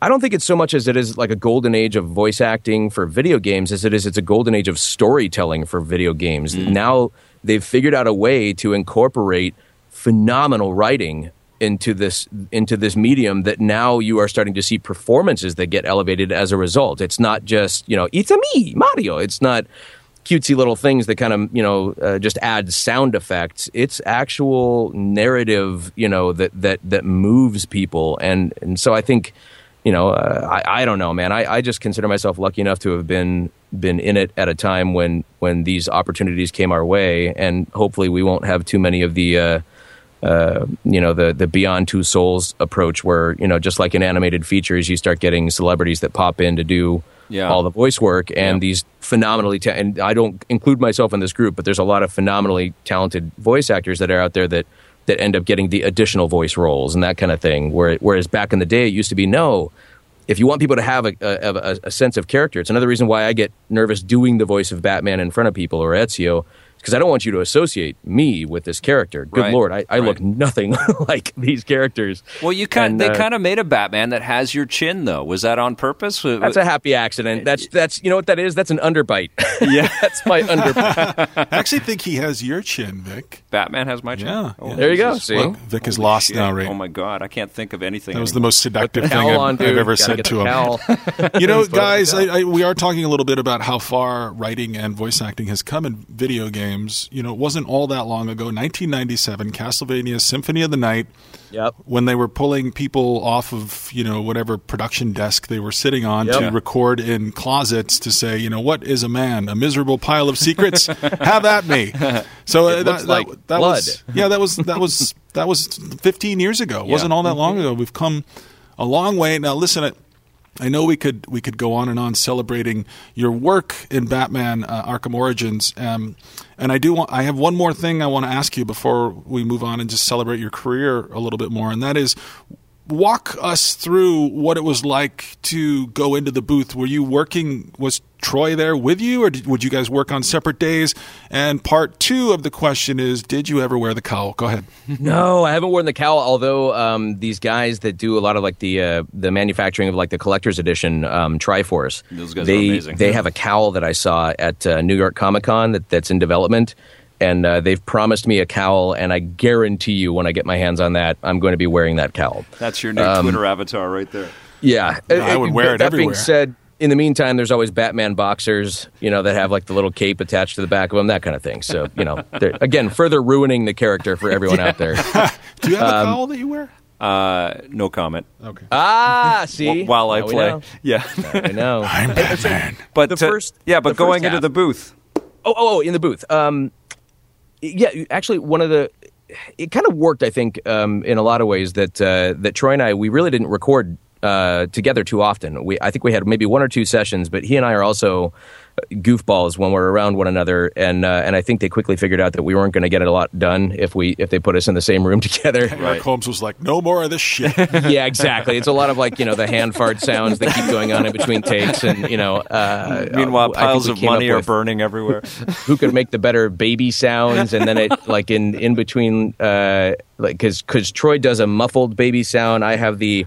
I don't think it's so much as it is like a golden age of voice acting for video games as it is it's a golden age of storytelling for video games. Mm. Now they've figured out a way to incorporate phenomenal writing into this into this medium that now you are starting to see performances that get elevated as a result. It's not just you know it's a me Mario. It's not cutesy little things that kind of you know uh, just add sound effects. It's actual narrative you know that that that moves people and and so I think you know, uh, I, I don't know, man. I, I just consider myself lucky enough to have been been in it at a time when when these opportunities came our way, and hopefully we won't have too many of the. Uh, uh, you know the the beyond two souls approach where you know just like in animated features you start getting celebrities that pop in to do Yeah. all the voice work and Yeah. these phenomenally ta- and I don't include myself in this group but there's a lot of phenomenally talented voice actors that are out there that that end up getting the additional voice roles and that kind of thing where whereas back in the day it used to be no if you want people to have a, a, a, a sense of character, it's another reason why I get nervous doing the voice of Batman in front of people or Ezio, because I don't want you to associate me with this character. Good Right, lord, I, I look nothing like these characters. Well, you kind And, they uh, kind of made a Batman that has your chin though. Was that on purpose? That's a happy accident. That's that's you know what that is. That's an underbite. yeah. that's my underbite. I actually think he has your chin, Vic. Batman has my chin. Yeah, Oh, yeah. There you go. Jesus. See, Look, Vic is lost Shit. now, right? Oh my god, I can't think of anything. that was the most seductive thing I've, on, dude. I've ever Gotta said to him. You know, guys. I, I, we are talking a little bit about how far writing and voice acting has come in video games. You know, it wasn't all that long ago. 1997, Castlevania Symphony of the Night. Yep. When they were pulling people off of you know whatever production desk they were sitting on Yep. to record in closets to say you know what is a man a miserable pile of secrets have at me so uh, that, like that blood. was yeah that was that was that was 15 years ago it wasn't all that long ago we've come a long way now listen I, know we could we could go on and on celebrating your work in Batman uh, Arkham Origins, um, and I do want I have one more thing I want to ask you before we move on and just celebrate your career a little bit more, and that is walk us through what it was like to go into the booth. Were you working? Was Troy there with you, or did, would you guys work on separate days? And part two of the question is, did you ever wear the cowl? Go ahead. No, I haven't worn the cowl. Although um, these guys that do a lot of like the uh, the manufacturing of like the collector's edition um, Triforce, Those guys are they amazing. they have a cowl that I saw at uh, New York Comic Con that, that's in development, and uh, they've promised me a cowl, and I guarantee you when I get my hands on that, I'm going to be wearing that cowl. That's your new Um, Twitter avatar right there. Yeah, I would wear it That everywhere. being said. In the meantime, there's always Batman boxers, you know, that have like the little cape attached to the back of them, that kind of thing. So, you know, again, further ruining the character for everyone out there. Do you have Um, a cowl that you wear? Uh, no comment. Okay. Ah, see, Wh- While I Now we play, know. yeah. I know. I'm Batman. but The first- yeah, but going first into the booth. Oh, oh, oh, in the booth. Um, yeah, actually, one of the it kind of worked, I think, um, in a lot of ways. That uh, that Troy and I we really didn't record uh, together too often. We I think we had maybe one or two sessions, but he and I are also goofballs when we're around one another, and uh, and I think they quickly figured out that we weren't going to get a lot done if we if they put us in the same room together. Eric Holmes was like, "No more of this shit." yeah, exactly. It's a lot of like you know the hand fart sounds that keep going on in between takes, and you know. Uh, Meanwhile, piles of money are with- burning everywhere. who could make the better baby sounds and then it like in in between uh like because because troy does a muffled baby sound i have the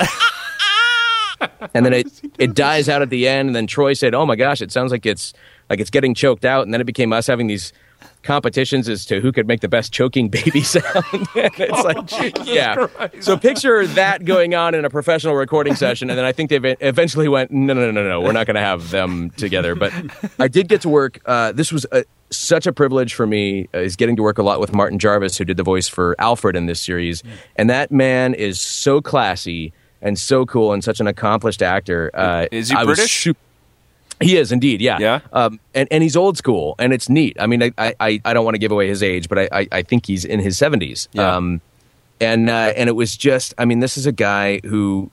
and then it it dies out at the end and then troy said oh my gosh it sounds like it's like it's getting choked out. And then it became us having these competitions as to who could make the best choking baby sound. It's like yeah. So picture that going on in a professional recording session and then i think they eventually went no no no no no we're not going to have them together. But i did get to work uh, this was a, such a privilege for me uh, is getting to work a lot with martin jarvis who did the voice for alfred in this series. And that man is so classy and so cool and such an accomplished actor uh, Is he I British? he is indeed, yeah. Yeah? Um, and, and he's old school, and it's neat. I mean, I, I, I don't want to give away his age, but I, I, I think he's in his 70s. Yeah. Um, and, uh, and it was just, I mean, this is a guy who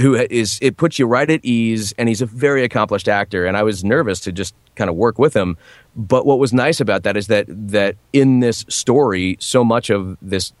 who is it puts you right at ease and he's a very accomplished actor and i was nervous to just kind of work with him. But what was nice about that is that that in this story so much of this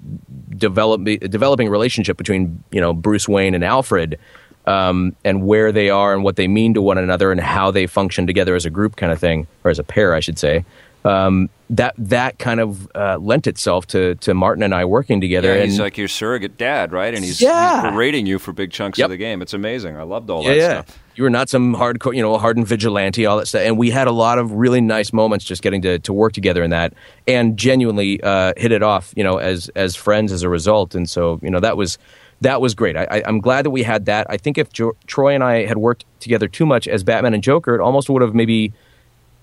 develop, developing relationship between you know bruce wayne and alfred um, and where they are and what they mean to one another and how they function together as a group kind of thing or as a pair i should say um, that that kind of uh, lent itself to to Martin and I working together. Yeah, and he's like your surrogate dad, right? And he's, Yeah. he's berating you for big chunks Yep. of the game. It's amazing. I loved all yeah, that yeah. stuff. You were not some hardcore, you know, hardened vigilante, all that stuff. And we had a lot of really nice moments just getting to, to work together in that, and genuinely uh, hit it off, you know, as as friends as a result. And so, you know, that was that was great. I, I, I'm glad that we had that. I think if jo- Troy and I had worked together too much as Batman and Joker, it almost would have maybe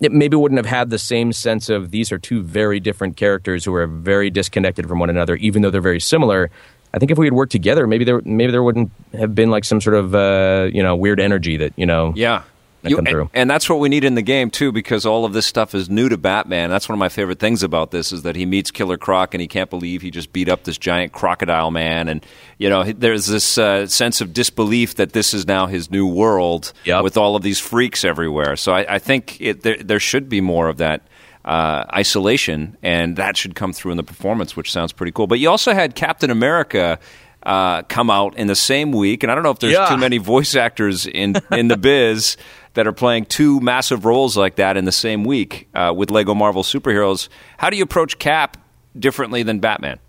it maybe wouldn't have had the same sense of these are two very different characters who are very disconnected from one another, even though they're very similar. I think if we had worked together, maybe there maybe there wouldn't have been like some sort of uh, you know weird energy that you know Yeah. That You- come and, and that's what we need in the game too, because all of this stuff is new to Batman. That's one of my favorite things about this is that he meets Killer Croc and he can't believe he just beat up this giant crocodile man, and you know there's this uh, sense of disbelief that this is now his new world Yep. with all of these freaks everywhere. So I, I think it, there, there should be more of that. Uh, isolation, and that should come through in the performance, which sounds pretty cool. But you also had Captain America uh, come out in the same week, and I don't know if there's Yeah. too many voice actors in in the biz that are playing two massive roles like that in the same week uh, with Lego Marvel superheroes. How do you approach Cap differently than Batman?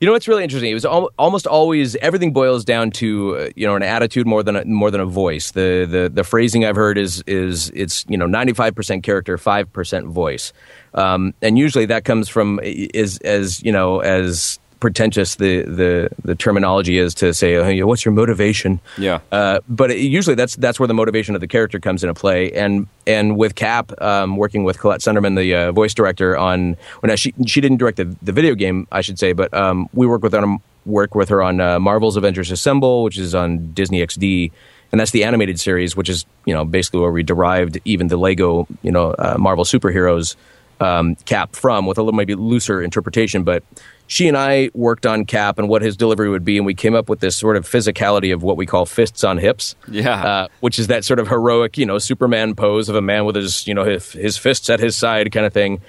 You know what's really interesting? It was al- almost always everything boils down to uh, you know an attitude more than a, more than a voice. The the the phrasing I've heard is is it's you know ninety five percent character, five percent voice, um, and usually that comes from is as you know as pretentious the the the terminology is to say oh, you know, what's your motivation Yeah. uh, but it, usually that's that's where the motivation of the character comes into play. And and with Cap, um, working with Collette Sunderman, the uh, voice director, on well, now she she didn't direct the, the video game, I should say, but um, we work with her work with her on uh, Marvel's Avengers Assemble, which is on Disney XD. And that's the animated series, which is you know basically where we derived even the Lego you know uh, Marvel superheroes um, Cap from, with a little maybe looser interpretation. But she and I worked on Cap and what his delivery would be, and we came up with this sort of physicality of what we call fists on hips. Yeah. uh, which is that sort of heroic, you know, Superman pose of a man with his, you know, his, his fists at his side kind of thing.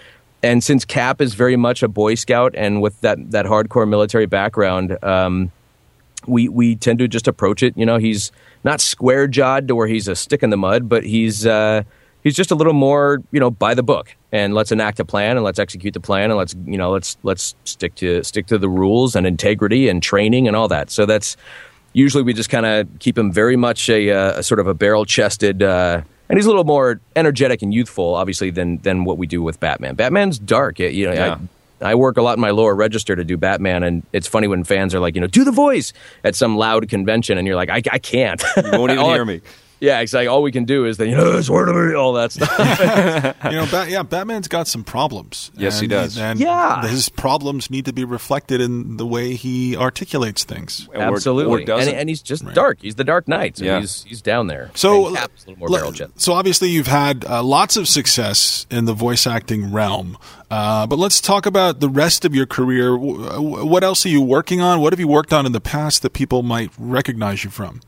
And since Cap is very much a Boy Scout and with that that hardcore military background, um, we we tend to just approach it. You know, he's not square jawed to where he's a stick in the mud, but he's uh, he's just a little more, you know, by the book. And let's enact a plan and let's execute the plan and let's you know let's let's stick to stick to the rules and integrity and training and all that. So that's usually we just kind of keep him very much a, uh, a sort of a barrel chested. Uh, and he's a little more energetic and youthful, obviously, than than what we do with Batman. Batman's dark. You know, Yeah. I, I work a lot in my lower register to do Batman, and it's funny when fans are like, you know, do the voice at some loud convention, and you're like, I, I can't. You won't even hear me. Yeah, exactly. all we can do is then you know, swear to me, all that stuff. you know, Bat, yeah, Batman's got some problems. Yes, he And does. And Yeah. his problems need to be reflected in the way he articulates things. Or- or Absolutely, and, and he's just dark. He's the Dark Knight. So Yeah. he's he's down there. So, a little more le- barrel chested. so obviously you've had uh, lots of success in the voice acting realm, uh, but let's talk about the rest of your career. W- w- What else are you working on? What have you worked on in the past that people might recognize you from?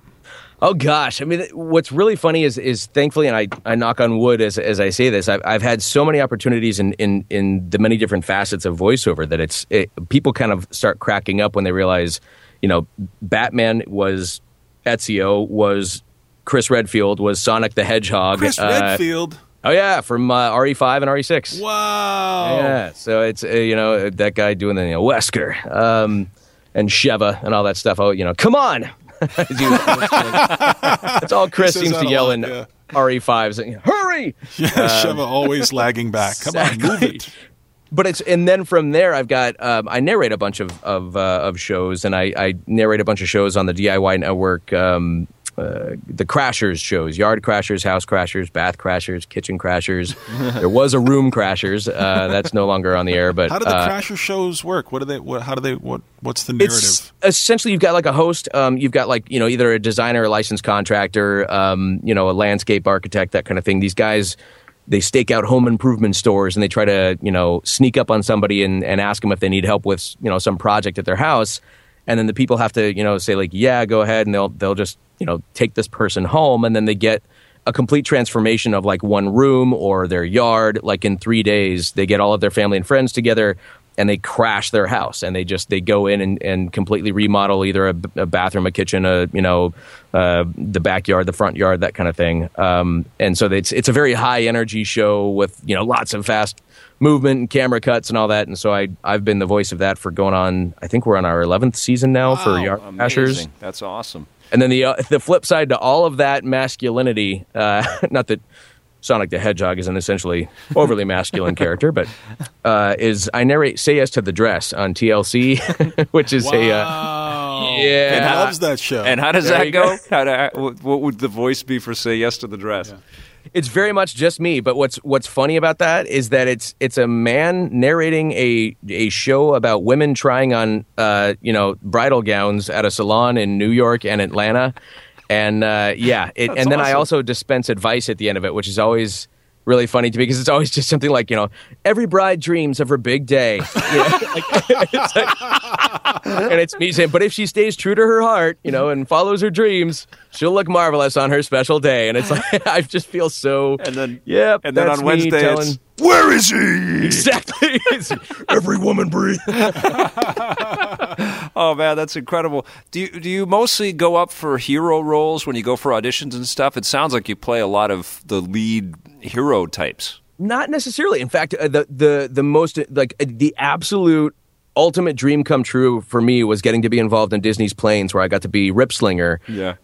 Oh gosh, I mean, what's really funny is is thankfully, and I, I knock on wood as as I say this, I've I've had so many opportunities in in in the many different facets of voiceover that it's it, people kind of start cracking up when they realize, you know, Batman was Ezio was Chris Redfield was Sonic the Hedgehog. Chris uh, Redfield. Oh yeah, from uh, RE5 and RE6. Wow. Yeah, so it's uh, you know that guy doing the you know, Wesker um, and Sheva and all that stuff. Oh, you know, come on! As he was. That's all Chris seems to yell lot, in yeah. RE5s. Hurry! Yeah, Sheva always lagging back. Come on, move it. But it's and then from there I've got um, I narrate a bunch of of, uh, of shows and I, I narrate a bunch of shows on the DIY network. Um, uh, the Crashers shows, Yard Crashers, House Crashers, Bath Crashers, Kitchen Crashers. there was a Room Crashers. Uh, that's no longer on the air. But How do the uh, Crasher shows work? What do they? What? How do they? What? What's the narrative? It's essentially you've got like a host. Um, you've got like you know either a designer, a licensed contractor, um, you know a landscape architect, that kind of thing. These guys they stake out home improvement stores and they try to you know sneak up on somebody and, and ask them if they need help with you know some project at their house, and then the people have to you know say like yeah go ahead and they'll they'll just you know take this person home and then they get a complete transformation of like one room or their yard like in three days they get all of their family and friends together and they crash their house and they just they go in and, and completely remodel either a, a bathroom, a kitchen, a you know uh, the backyard, the front yard, that kind of thing. Um, and so it's it's a very high energy show with you know lots of fast movement and camera cuts and all that. And so I I've been the voice of that for going on. I think we're on our eleventh season now for Yard Crashers. That's awesome. And then the uh, the flip side to all of that masculinity, uh, not that Sonic the Hedgehog is an essentially overly masculine character, but uh, is I narrate "Say Yes to the Dress" on TLC, which is a uh, Yeah. And loves that show. And how does There that go? go. How to, what what would the voice be for "Say Yes to the Dress"? It's very much just me. But what's what's funny about that is that it's it's a man narrating a a show about women trying on uh, you know bridal gowns at a salon in New York and Atlanta, and uh, yeah, it, and then I also dispense advice at the end of it, which is always really funny to me because it's always just something like you know every bride dreams of her big day You know, like, it's like- and it's me saying but if she stays true to her heart you know and follows her dreams she'll look marvelous on her special day and it's like i just feel so And then- yeah, and then on Wednesday telling- it's, Where is he? exactly every woman breathe Oh man, that's incredible. Do you do you mostly go up for hero roles when you go for auditions and stuff? It sounds like you play a lot of the lead hero types. Not necessarily. In fact, uh, the the the most like uh, the absolute ultimate dream come true for me was getting to be involved in Disney's Planes, where I got to be Ripslinger. Yeah.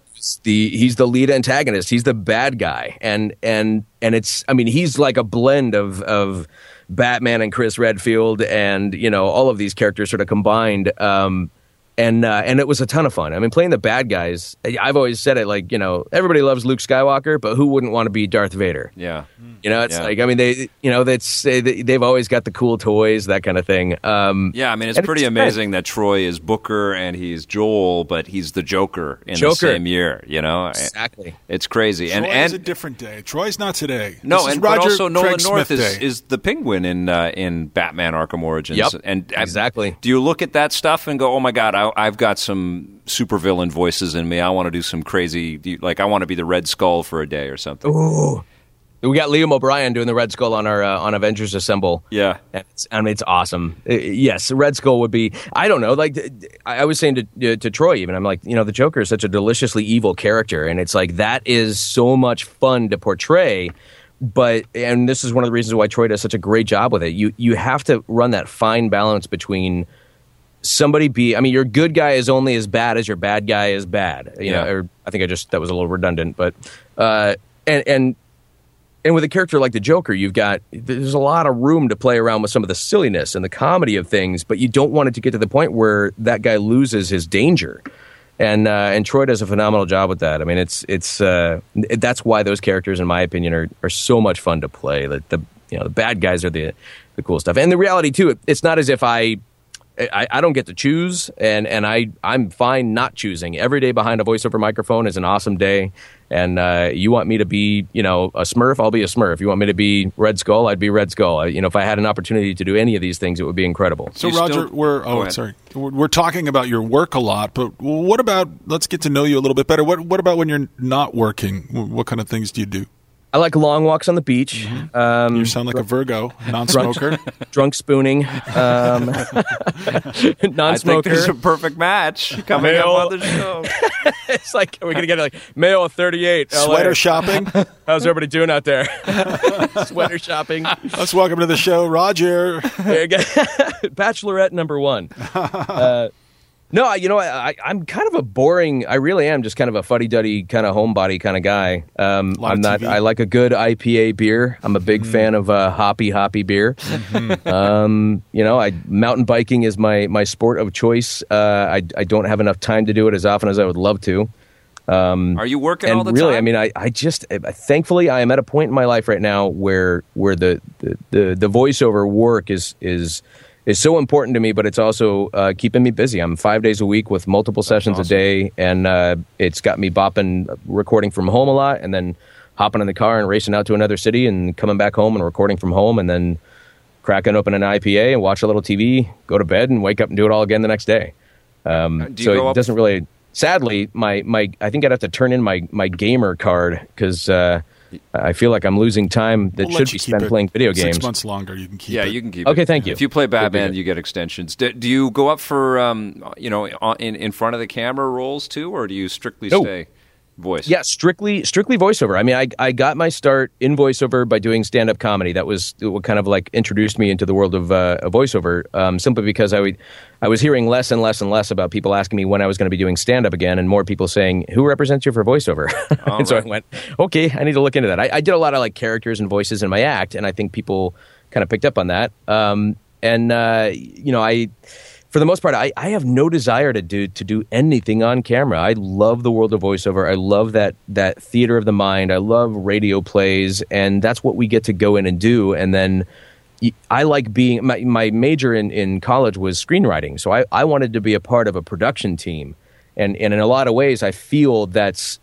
The he's the lead antagonist. He's the bad guy, and and and it's I mean he's like a blend of of Batman and Chris Redfield, and you know all of these characters sort of combined. Um, and uh, and it was a ton of fun. I mean, playing the bad guys. I- I've always said it like you know everybody loves Luke Skywalker, but who wouldn't want to be Darth Vader? Yeah. You know, it's Yeah. like I mean they you know that's they, they've always got the cool toys, that kind of thing. Um, Yeah, I mean it's pretty it's amazing that Troy is Booker and he's Joel, but he's the Joker in the same year. You know, exactly. it's crazy. Troy and is and a different day. Troy's not today. no, This is and but Roger also Nolan Craig North is, is the Penguin in uh, in Batman Arkham Origins. Yep, and I- exactly. Do you look at that stuff and go, "Oh my God, I, I've got some supervillain voices in me. I want to do some crazy, like I want to be the Red Skull for a day or something." Ooh. We got Liam O'Brien doing the Red Skull on our uh, on Avengers Assemble. Yeah. And it's, I mean, it's awesome. Uh, yes, Red Skull would be. I don't know. Like I I was saying to to Troy, even I'm like, you know, the Joker is such a deliciously evil character, and it's like that is so much fun to portray. But and this is one of the reasons why Troy does such a great job with it. You you have to run that fine balance between somebody be. I mean, your good guy is only as bad as your bad guy is bad. You know, or I think I just that was a little redundant, but uh, and and and with a character like the Joker, you've got there's a lot of room to play around with some of the silliness and the comedy of things, but you don't want it to get to the point where that guy loses his danger. And uh, and Troy does a phenomenal job with that. I mean, it's it's uh, that's why those characters, in my opinion, are are so much fun to play. The, the you know the bad guys are the the cool stuff, and the reality too. it- It's not as if I I, I don't get to choose, and, and I I'm fine not choosing. Every day behind a voiceover microphone is an awesome day, and uh, you want me to be you know a Smurf, I'll be a Smurf. You want me to be Red Skull, I'd be Red Skull. I, you know, if I had an opportunity to do any of these things, it would be incredible. So You Roger, still- we're oh sorry, we're, we're talking about your work a lot, but what about? Let's get to know you a little bit better. What what about when you're not working? What kind of things do you do? I like long walks on the beach, um, You sound like a Virgo, non-smoker. drunk spooning, um, I think non-smoker. there's a perfect match coming Male. up on the show. it's like we're gonna get like male 38. LA. Sweater shopping. How's everybody doing out there? Sweater shopping. Let's welcome to the show, Roger. There you go. Bachelorette number one. Uh, no, I- you know, I, I, I'm kind of a boring. I really am just kind of a fuddy duddy kind of homebody kind of guy. Um, I'm not. TV. I like a good IPA beer. I'm a big fan of uh, hoppy hoppy beer. um, you know, I mountain biking is my my sport of choice. Uh, I I don't have enough time to do it as often as I would love to. Are you working and all the really, time? I mean, I, I just uh, thankfully I am at a point in my life right now where where the the, the, the voiceover work is is is so important to me, but it's also uh, keeping me busy. I'm five days a week with multiple sessions a day, and uh, it's got me bopping, recording from home a lot, and then hopping in the car and racing out to another city, and coming back home and recording from home, and then cracking open an IPA and watch a little TV, go to bed, and wake up and do it all again the next day. Um, Uh, so it doesn't really. Sadly, my my I think I'd have to turn in my my gamer card because uh, I feel like I'm losing time that We'll should be spent playing video games. Six months longer, you can keep Yeah, it. you can keep. Okay, it. thank you. If you play Batman, you get extensions. Do, do you go up for um, you know in in front of the camera roles too, or do you strictly No. stay voice? Yeah, strictly strictly voiceover. I mean, I I got my start in voiceover by doing stand up comedy. That was what kind of like introduced me into the world of, uh, of voiceover. Um, simply because I would I was hearing less and less and less about people asking me when I was going to be doing stand up again, and more people saying, "Who represents you for voiceover?" and so I went, "Okay, I need to look into that." I, I did a lot of like characters and voices in my act, and I think people kind of picked up on that. Um, and uh, you know, I for the most part, I, I have no desire to do to do anything on camera. I love the world of voiceover. I love that that theater of the mind. I love radio plays, and that's what we get to go in and do. And then I like being my, my major in, in college was screenwriting, so I, I wanted to be a part of a production team. And and in a lot of ways, I feel that's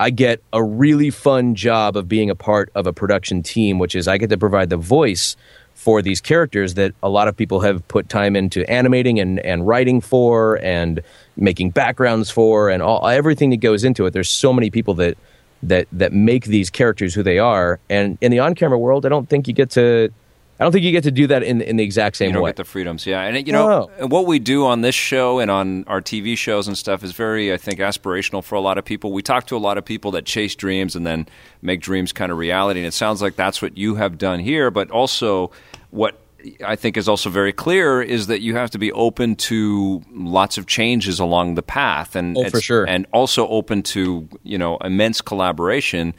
I get a really fun job of being a part of a production team, which is I get to provide the voice for these characters that a lot of people have put time into animating and, and writing for and making backgrounds for and all everything that goes into it. There's so many people that that that make these characters who they are. And in the on camera world, I don't think you get to I don't think you get to do that in in the exact same way. you don't way. get the freedoms. Yeah, and you know what we do on this show and on our TV shows and stuff is very, I think, aspirational for a lot of people. We talk to a lot of people that chase dreams and then make dreams kind of reality, and it sounds like that's what you have done here. But also, what I think is also very clear is that you have to be open to lots of changes along the path, and Oh, for sure. and also open to you know immense collaboration.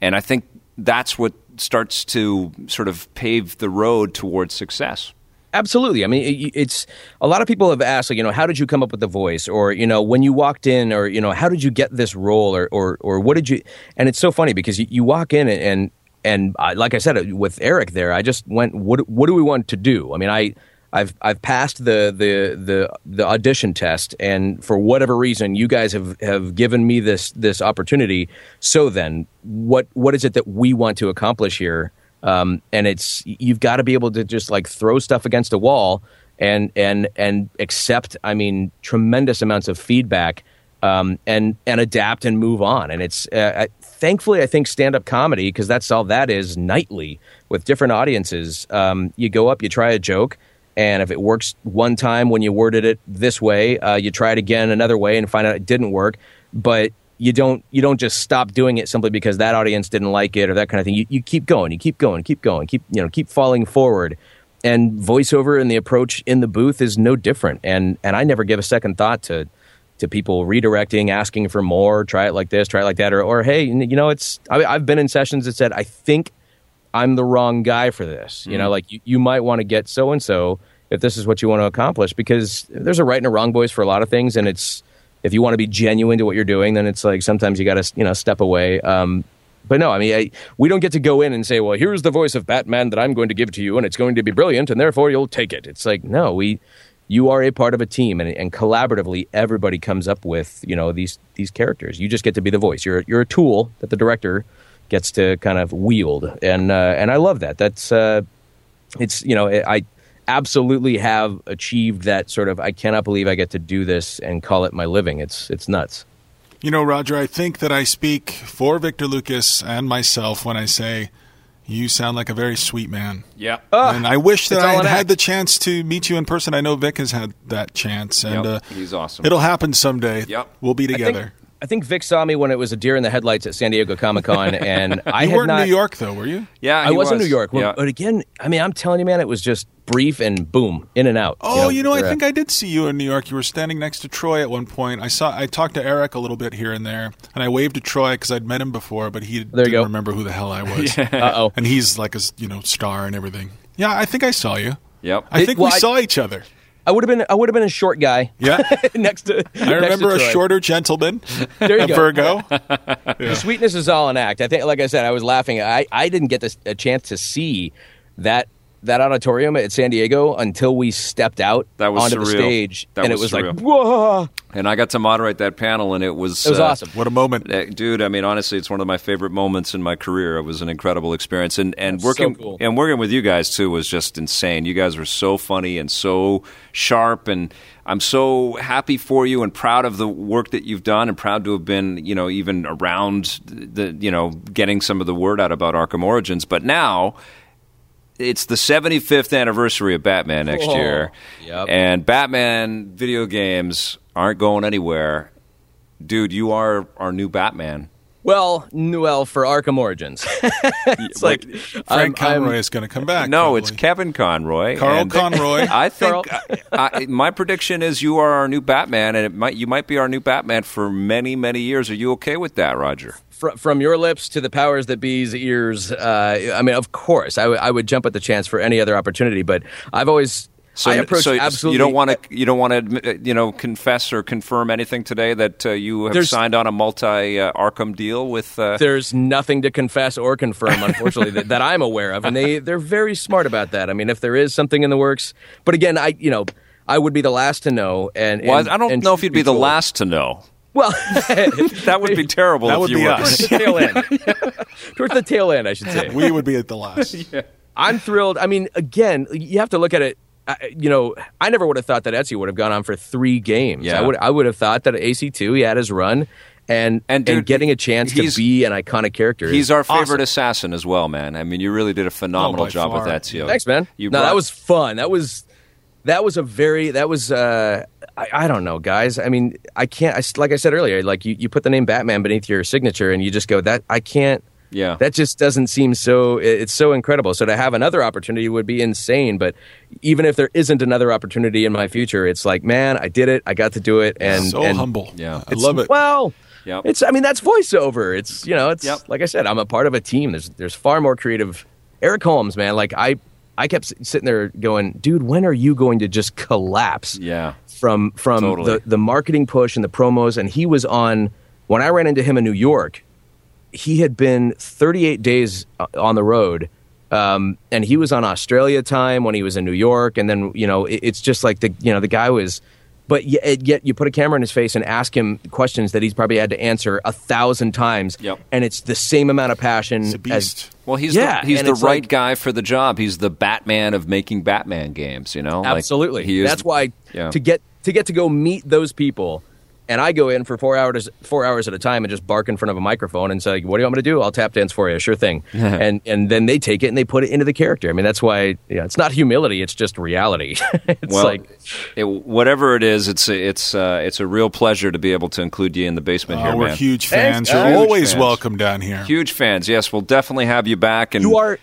And I think that's what starts to sort of pave the road towards success. Absolutely. I mean, it's a lot of people have asked, like, you know, how did you come up with the voice, or you know, when you walked in, or you know, how did you get this role, or or or what did you? And it's so funny because you, you walk in and and, and I, like I said with Eric there, I just went, what what do we want to do? I mean, I. I've I've passed the, the the the audition test, and for whatever reason, you guys have, have given me this this opportunity. So then, what what is it that we want to accomplish here? um, and it's you've got to be able to just like throw stuff against a wall and and and accept i mean tremendous amounts of feedback um, and and adapt and move on and it's uh, thankfully i think stand-up comedy because that's all that is nightly with different audiences um, you go up you try a joke and if it works one time when you worded it this way uh, you try it again another way and find out it didn't work but you don't you don't just stop doing it simply because that audience didn't like it or that kind of thing. You, you keep going, you keep going, keep going, keep you know keep falling forward. And voiceover and the approach in the booth is no different. And and I never give a second thought to to people redirecting, asking for more, try it like this, try it like that, or or hey, you know, it's I, I've been in sessions that said I think I'm the wrong guy for this. You know, like you, you might want to get so and so if this is what you want to accomplish because there's a right and a wrong voice for a lot of things, and it's if you want to be genuine to what you're doing, then it's like sometimes you got to you know step away. Um, but no, I mean, I, we don't get to go in and say, well, here's the voice of Batman that I'm going to give to you, and it's going to be brilliant, and therefore you'll take it. It's like, no, we, you are a part of a team, and, and collaboratively, everybody comes up with you know these these characters. You just get to be the voice. You're you're a tool that the director gets to kind of wield, and uh, and I love that. That's uh, it's you know I absolutely have achieved that sort of I cannot believe I get to do this and call it my living. It's it's nuts. You know, Roger, I think that I speak for Victor Lucas and myself when I say you sound like a very sweet man. Yeah. and I wish that I had had the chance to meet you in person. I know Vic has had that chance, and Yep, uh, he's awesome. It'll happen someday. Yep. we'll be I think, together. I think Vic saw me when it was a deer in the headlights at San Diego Comic Con, and I you had weren't not. in New York, though, were you? Yeah, I he was, in New York, Yeah. but again, I mean, I'm telling you, man, it was just brief and boom, in and out. Oh, you know, I for, uh, think I did see you in New York. You were standing next to Troy at one point. I saw. I talked to Eric a little bit here and there, and I waved to Troy because I'd met him before, but he you didn't remember who the hell I was. Uh-oh. And he's like a you know star and everything. Yeah, I think I saw you. Yep. I It- think well, we I- saw each other. I would have been, I would have been a short guy Yeah, next to. I remember a shorter gentleman, There you go. Virgo. The sweetness is all an act. I think, like I said, I was laughing. I, I didn't get this, a chance to see that that auditorium at San Diego until we stepped out That was onto the stage, That and was it was surreal. like whoa, And I got to moderate that panel, and it was it was uh, awesome. What a moment. Uh, dude i mean honestly it's one of my favorite moments in my career it was an incredible experience and and so working cool. and working with you guys too was just insane you guys were so funny and so sharp and i'm so happy for you and proud of the work that you've done and proud to have been you know even around the you know getting some of the word out about arkham origins but now it's the 75th anniversary of Batman next Oh, year. yep. And Batman video games aren't going anywhere. Dude, you are our new Batman. Well, n- well, for Arkham Origins, it's like Frank I'm- Conroy I'm- is going to come back. No, probably. it's Kevin Conroy. Carl and- Conroy. I think I, I, my prediction is you are our new Batman, and it might you might be our new Batman for many many years. Are you okay with that, Roger? Fr- from your lips to the powers that be's ears. Uh, I mean, of course, I, w- I would jump at the chance for any other opportunity, but I've always So, I approach so absolutely. you don't want to you don't want to you know confess or confirm anything today that uh, you have There's- signed on a multi uh, Arkham deal with. Uh, There's nothing to confess or confirm, unfortunately, that, that I'm aware of, and they they're very smart about that. I mean, if there is something in the works, but again, I you know. I would be the last to know, and, well, I don't and know if you'd be the told- last to know. Well, That would be terrible That if would you be were. us. towards the tail end. towards the tail end, I should say. we would be at the last. I'm thrilled. I mean, again, you have to look at it. I- You know, I never would have thought that Ezio would have gone on for three games. Yeah. I would. I would have thought that at AC2 he had his run, and And, dude, getting a chance to be an iconic character. He's is our awesome. favorite assassin as well, man. I mean, you really did a phenomenal oh, by job with far. Ezio. Thanks, man. You no, brought- that was fun. That was that was a very that was uh I, I don't know, guys. I mean, I can't. I, like I said earlier, like you, you put the name Batman beneath your signature, and you just go that I can't. Yeah. that just doesn't seem so. It's so incredible. So to have another opportunity would be insane. But even if there isn't another opportunity in my future, it's like, man, I did it. I got to do it, and so and humble. Yeah. I love it. well, Yep. it's. I mean, that's voiceover. It's you know, it's Yep. like I said, I'm a part of a team. There's there's far more creative. Eric Holmes, man, like I I kept sitting there going, dude, when are you going to just collapse? Yeah. From from Totally. the the marketing push and the promos, and he was on when I ran into him in New York. He had been 38 days uh, on the road. Um, and he was on Australia time when he was in New York, and then you know it, it's just like the you know the guy was but yet, yet you put a camera in his face and ask him questions that he's probably had to answer a thousand times, Yep. and it's the same amount of passion. He's a as- beast. Well, he's Yeah, the, he's the right like- guy for the job. He's the Batman of making Batman games. You know, Like, absolutely. he is, That's why Yeah. to get to get to go meet those people, and I go in for four hours four hours at a time and just bark in front of a microphone and say, "What do you want me to do? I'll tap dance for you, sure thing." and and then they take it and they put it into the character. I mean, that's why yeah, it's not humility; it's just reality. it's Well, like it, whatever it is, it's a, it's uh, it's a real pleasure to be able to include you in the basement Oh, here, we're man. huge fans. guys. You're Huge always fans. welcome down here. Huge fans. Yes, we'll definitely have you back. And you are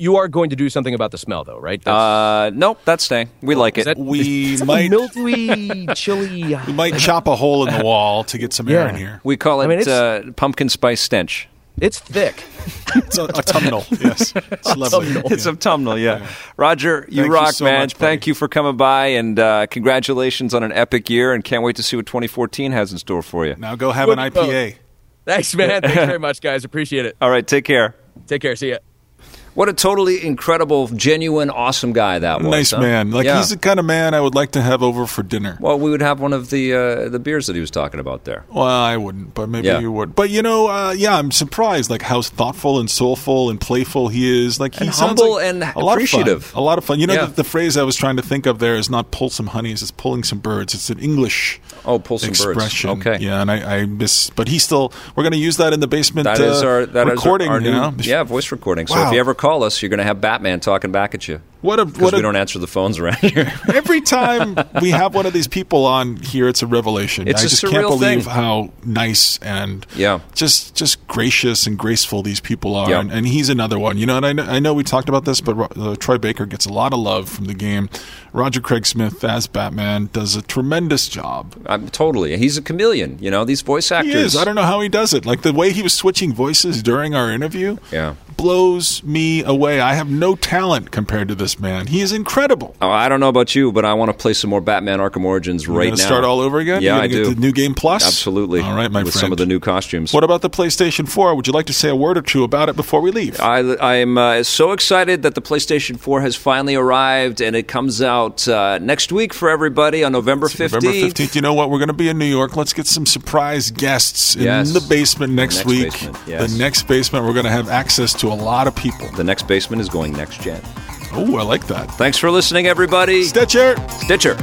you are going to do something about the smell, though, right? That's, Uh, nope, that's staying. We like it. that- We it's a might mildewy, chilly. we might chop a hole in the wall to get some air Yeah. in here. we call it I mean, it's- uh, pumpkin spice stench. It's thick. It's a, autumnal. Yes, it's lovely. It's Yeah. autumnal, yeah. Roger, you Thank you rock, so man. much. Thank you for coming by, and uh, congratulations on an epic year. And can't wait to see what 2014 has in store for you. Now go have an What do you IPA. Thanks, man. Thanks very much, guys. Appreciate it. All right, take care. Take care. See ya. What a totally incredible, genuine, awesome guy that was. Nice huh? man. Like Yeah. he's the kind of man I would like to have over for dinner. Well, we would have one of the uh, the beers that he was talking about there. Well, I wouldn't, but maybe Yeah. you would. But you know, uh, yeah, I'm surprised like how thoughtful and soulful and playful he is. Like he And humble like and a lot appreciative. Of fun. A lot of fun. You know, Yeah. the, the phrase I was trying to think of there is not "pull some honeys," it's "pulling some birds." It's an English Oh, pull some birds. expression. Okay. Yeah, and I, I miss, but he still. We're going to use that in the basement. That is uh, our that is recording. our, our you know? yeah voice recording. So Wow. if you ever call us, you're going to have Batman talking back at you What a because we don't answer the phones around here. every time we have one of these people on here, it's a revelation. It's I a just can't believe thing. how nice and Yeah. just just gracious and graceful these people are. Yeah. And, and he's another one. You know, and I know, I know we talked about this, but uh, Troy Baker gets a lot of love from the game. Roger Craig Smith as Batman does a tremendous job. I'm totally. He's a chameleon. You know, these voice He actors. is. I don't know how he does it. Like the way he was switching voices during our interview. Yeah. blows me away. I have no talent compared to this man. He is incredible. Oh, I don't know about you, but I want to play some more Batman Arkham Origins You're right now. start all over again. Yeah, I do. The new game plus. Absolutely. All right, my With friend. some of the new costumes. What about the PlayStation 4? Would you like to say a word or two about it before we leave? I, I'm uh, so excited that the PlayStation 4 has finally arrived, and it comes out uh, next week for everybody on November 15th. November 15th. You know what? We're going to be in New York. Let's get some surprise guests Yes. in the basement next, next week. basement, yes. The next basement, we're going to have access to a lot of people. The next basement is going next gen. Oh, I like that. Thanks for listening, everybody. Stitcher. Stitcher.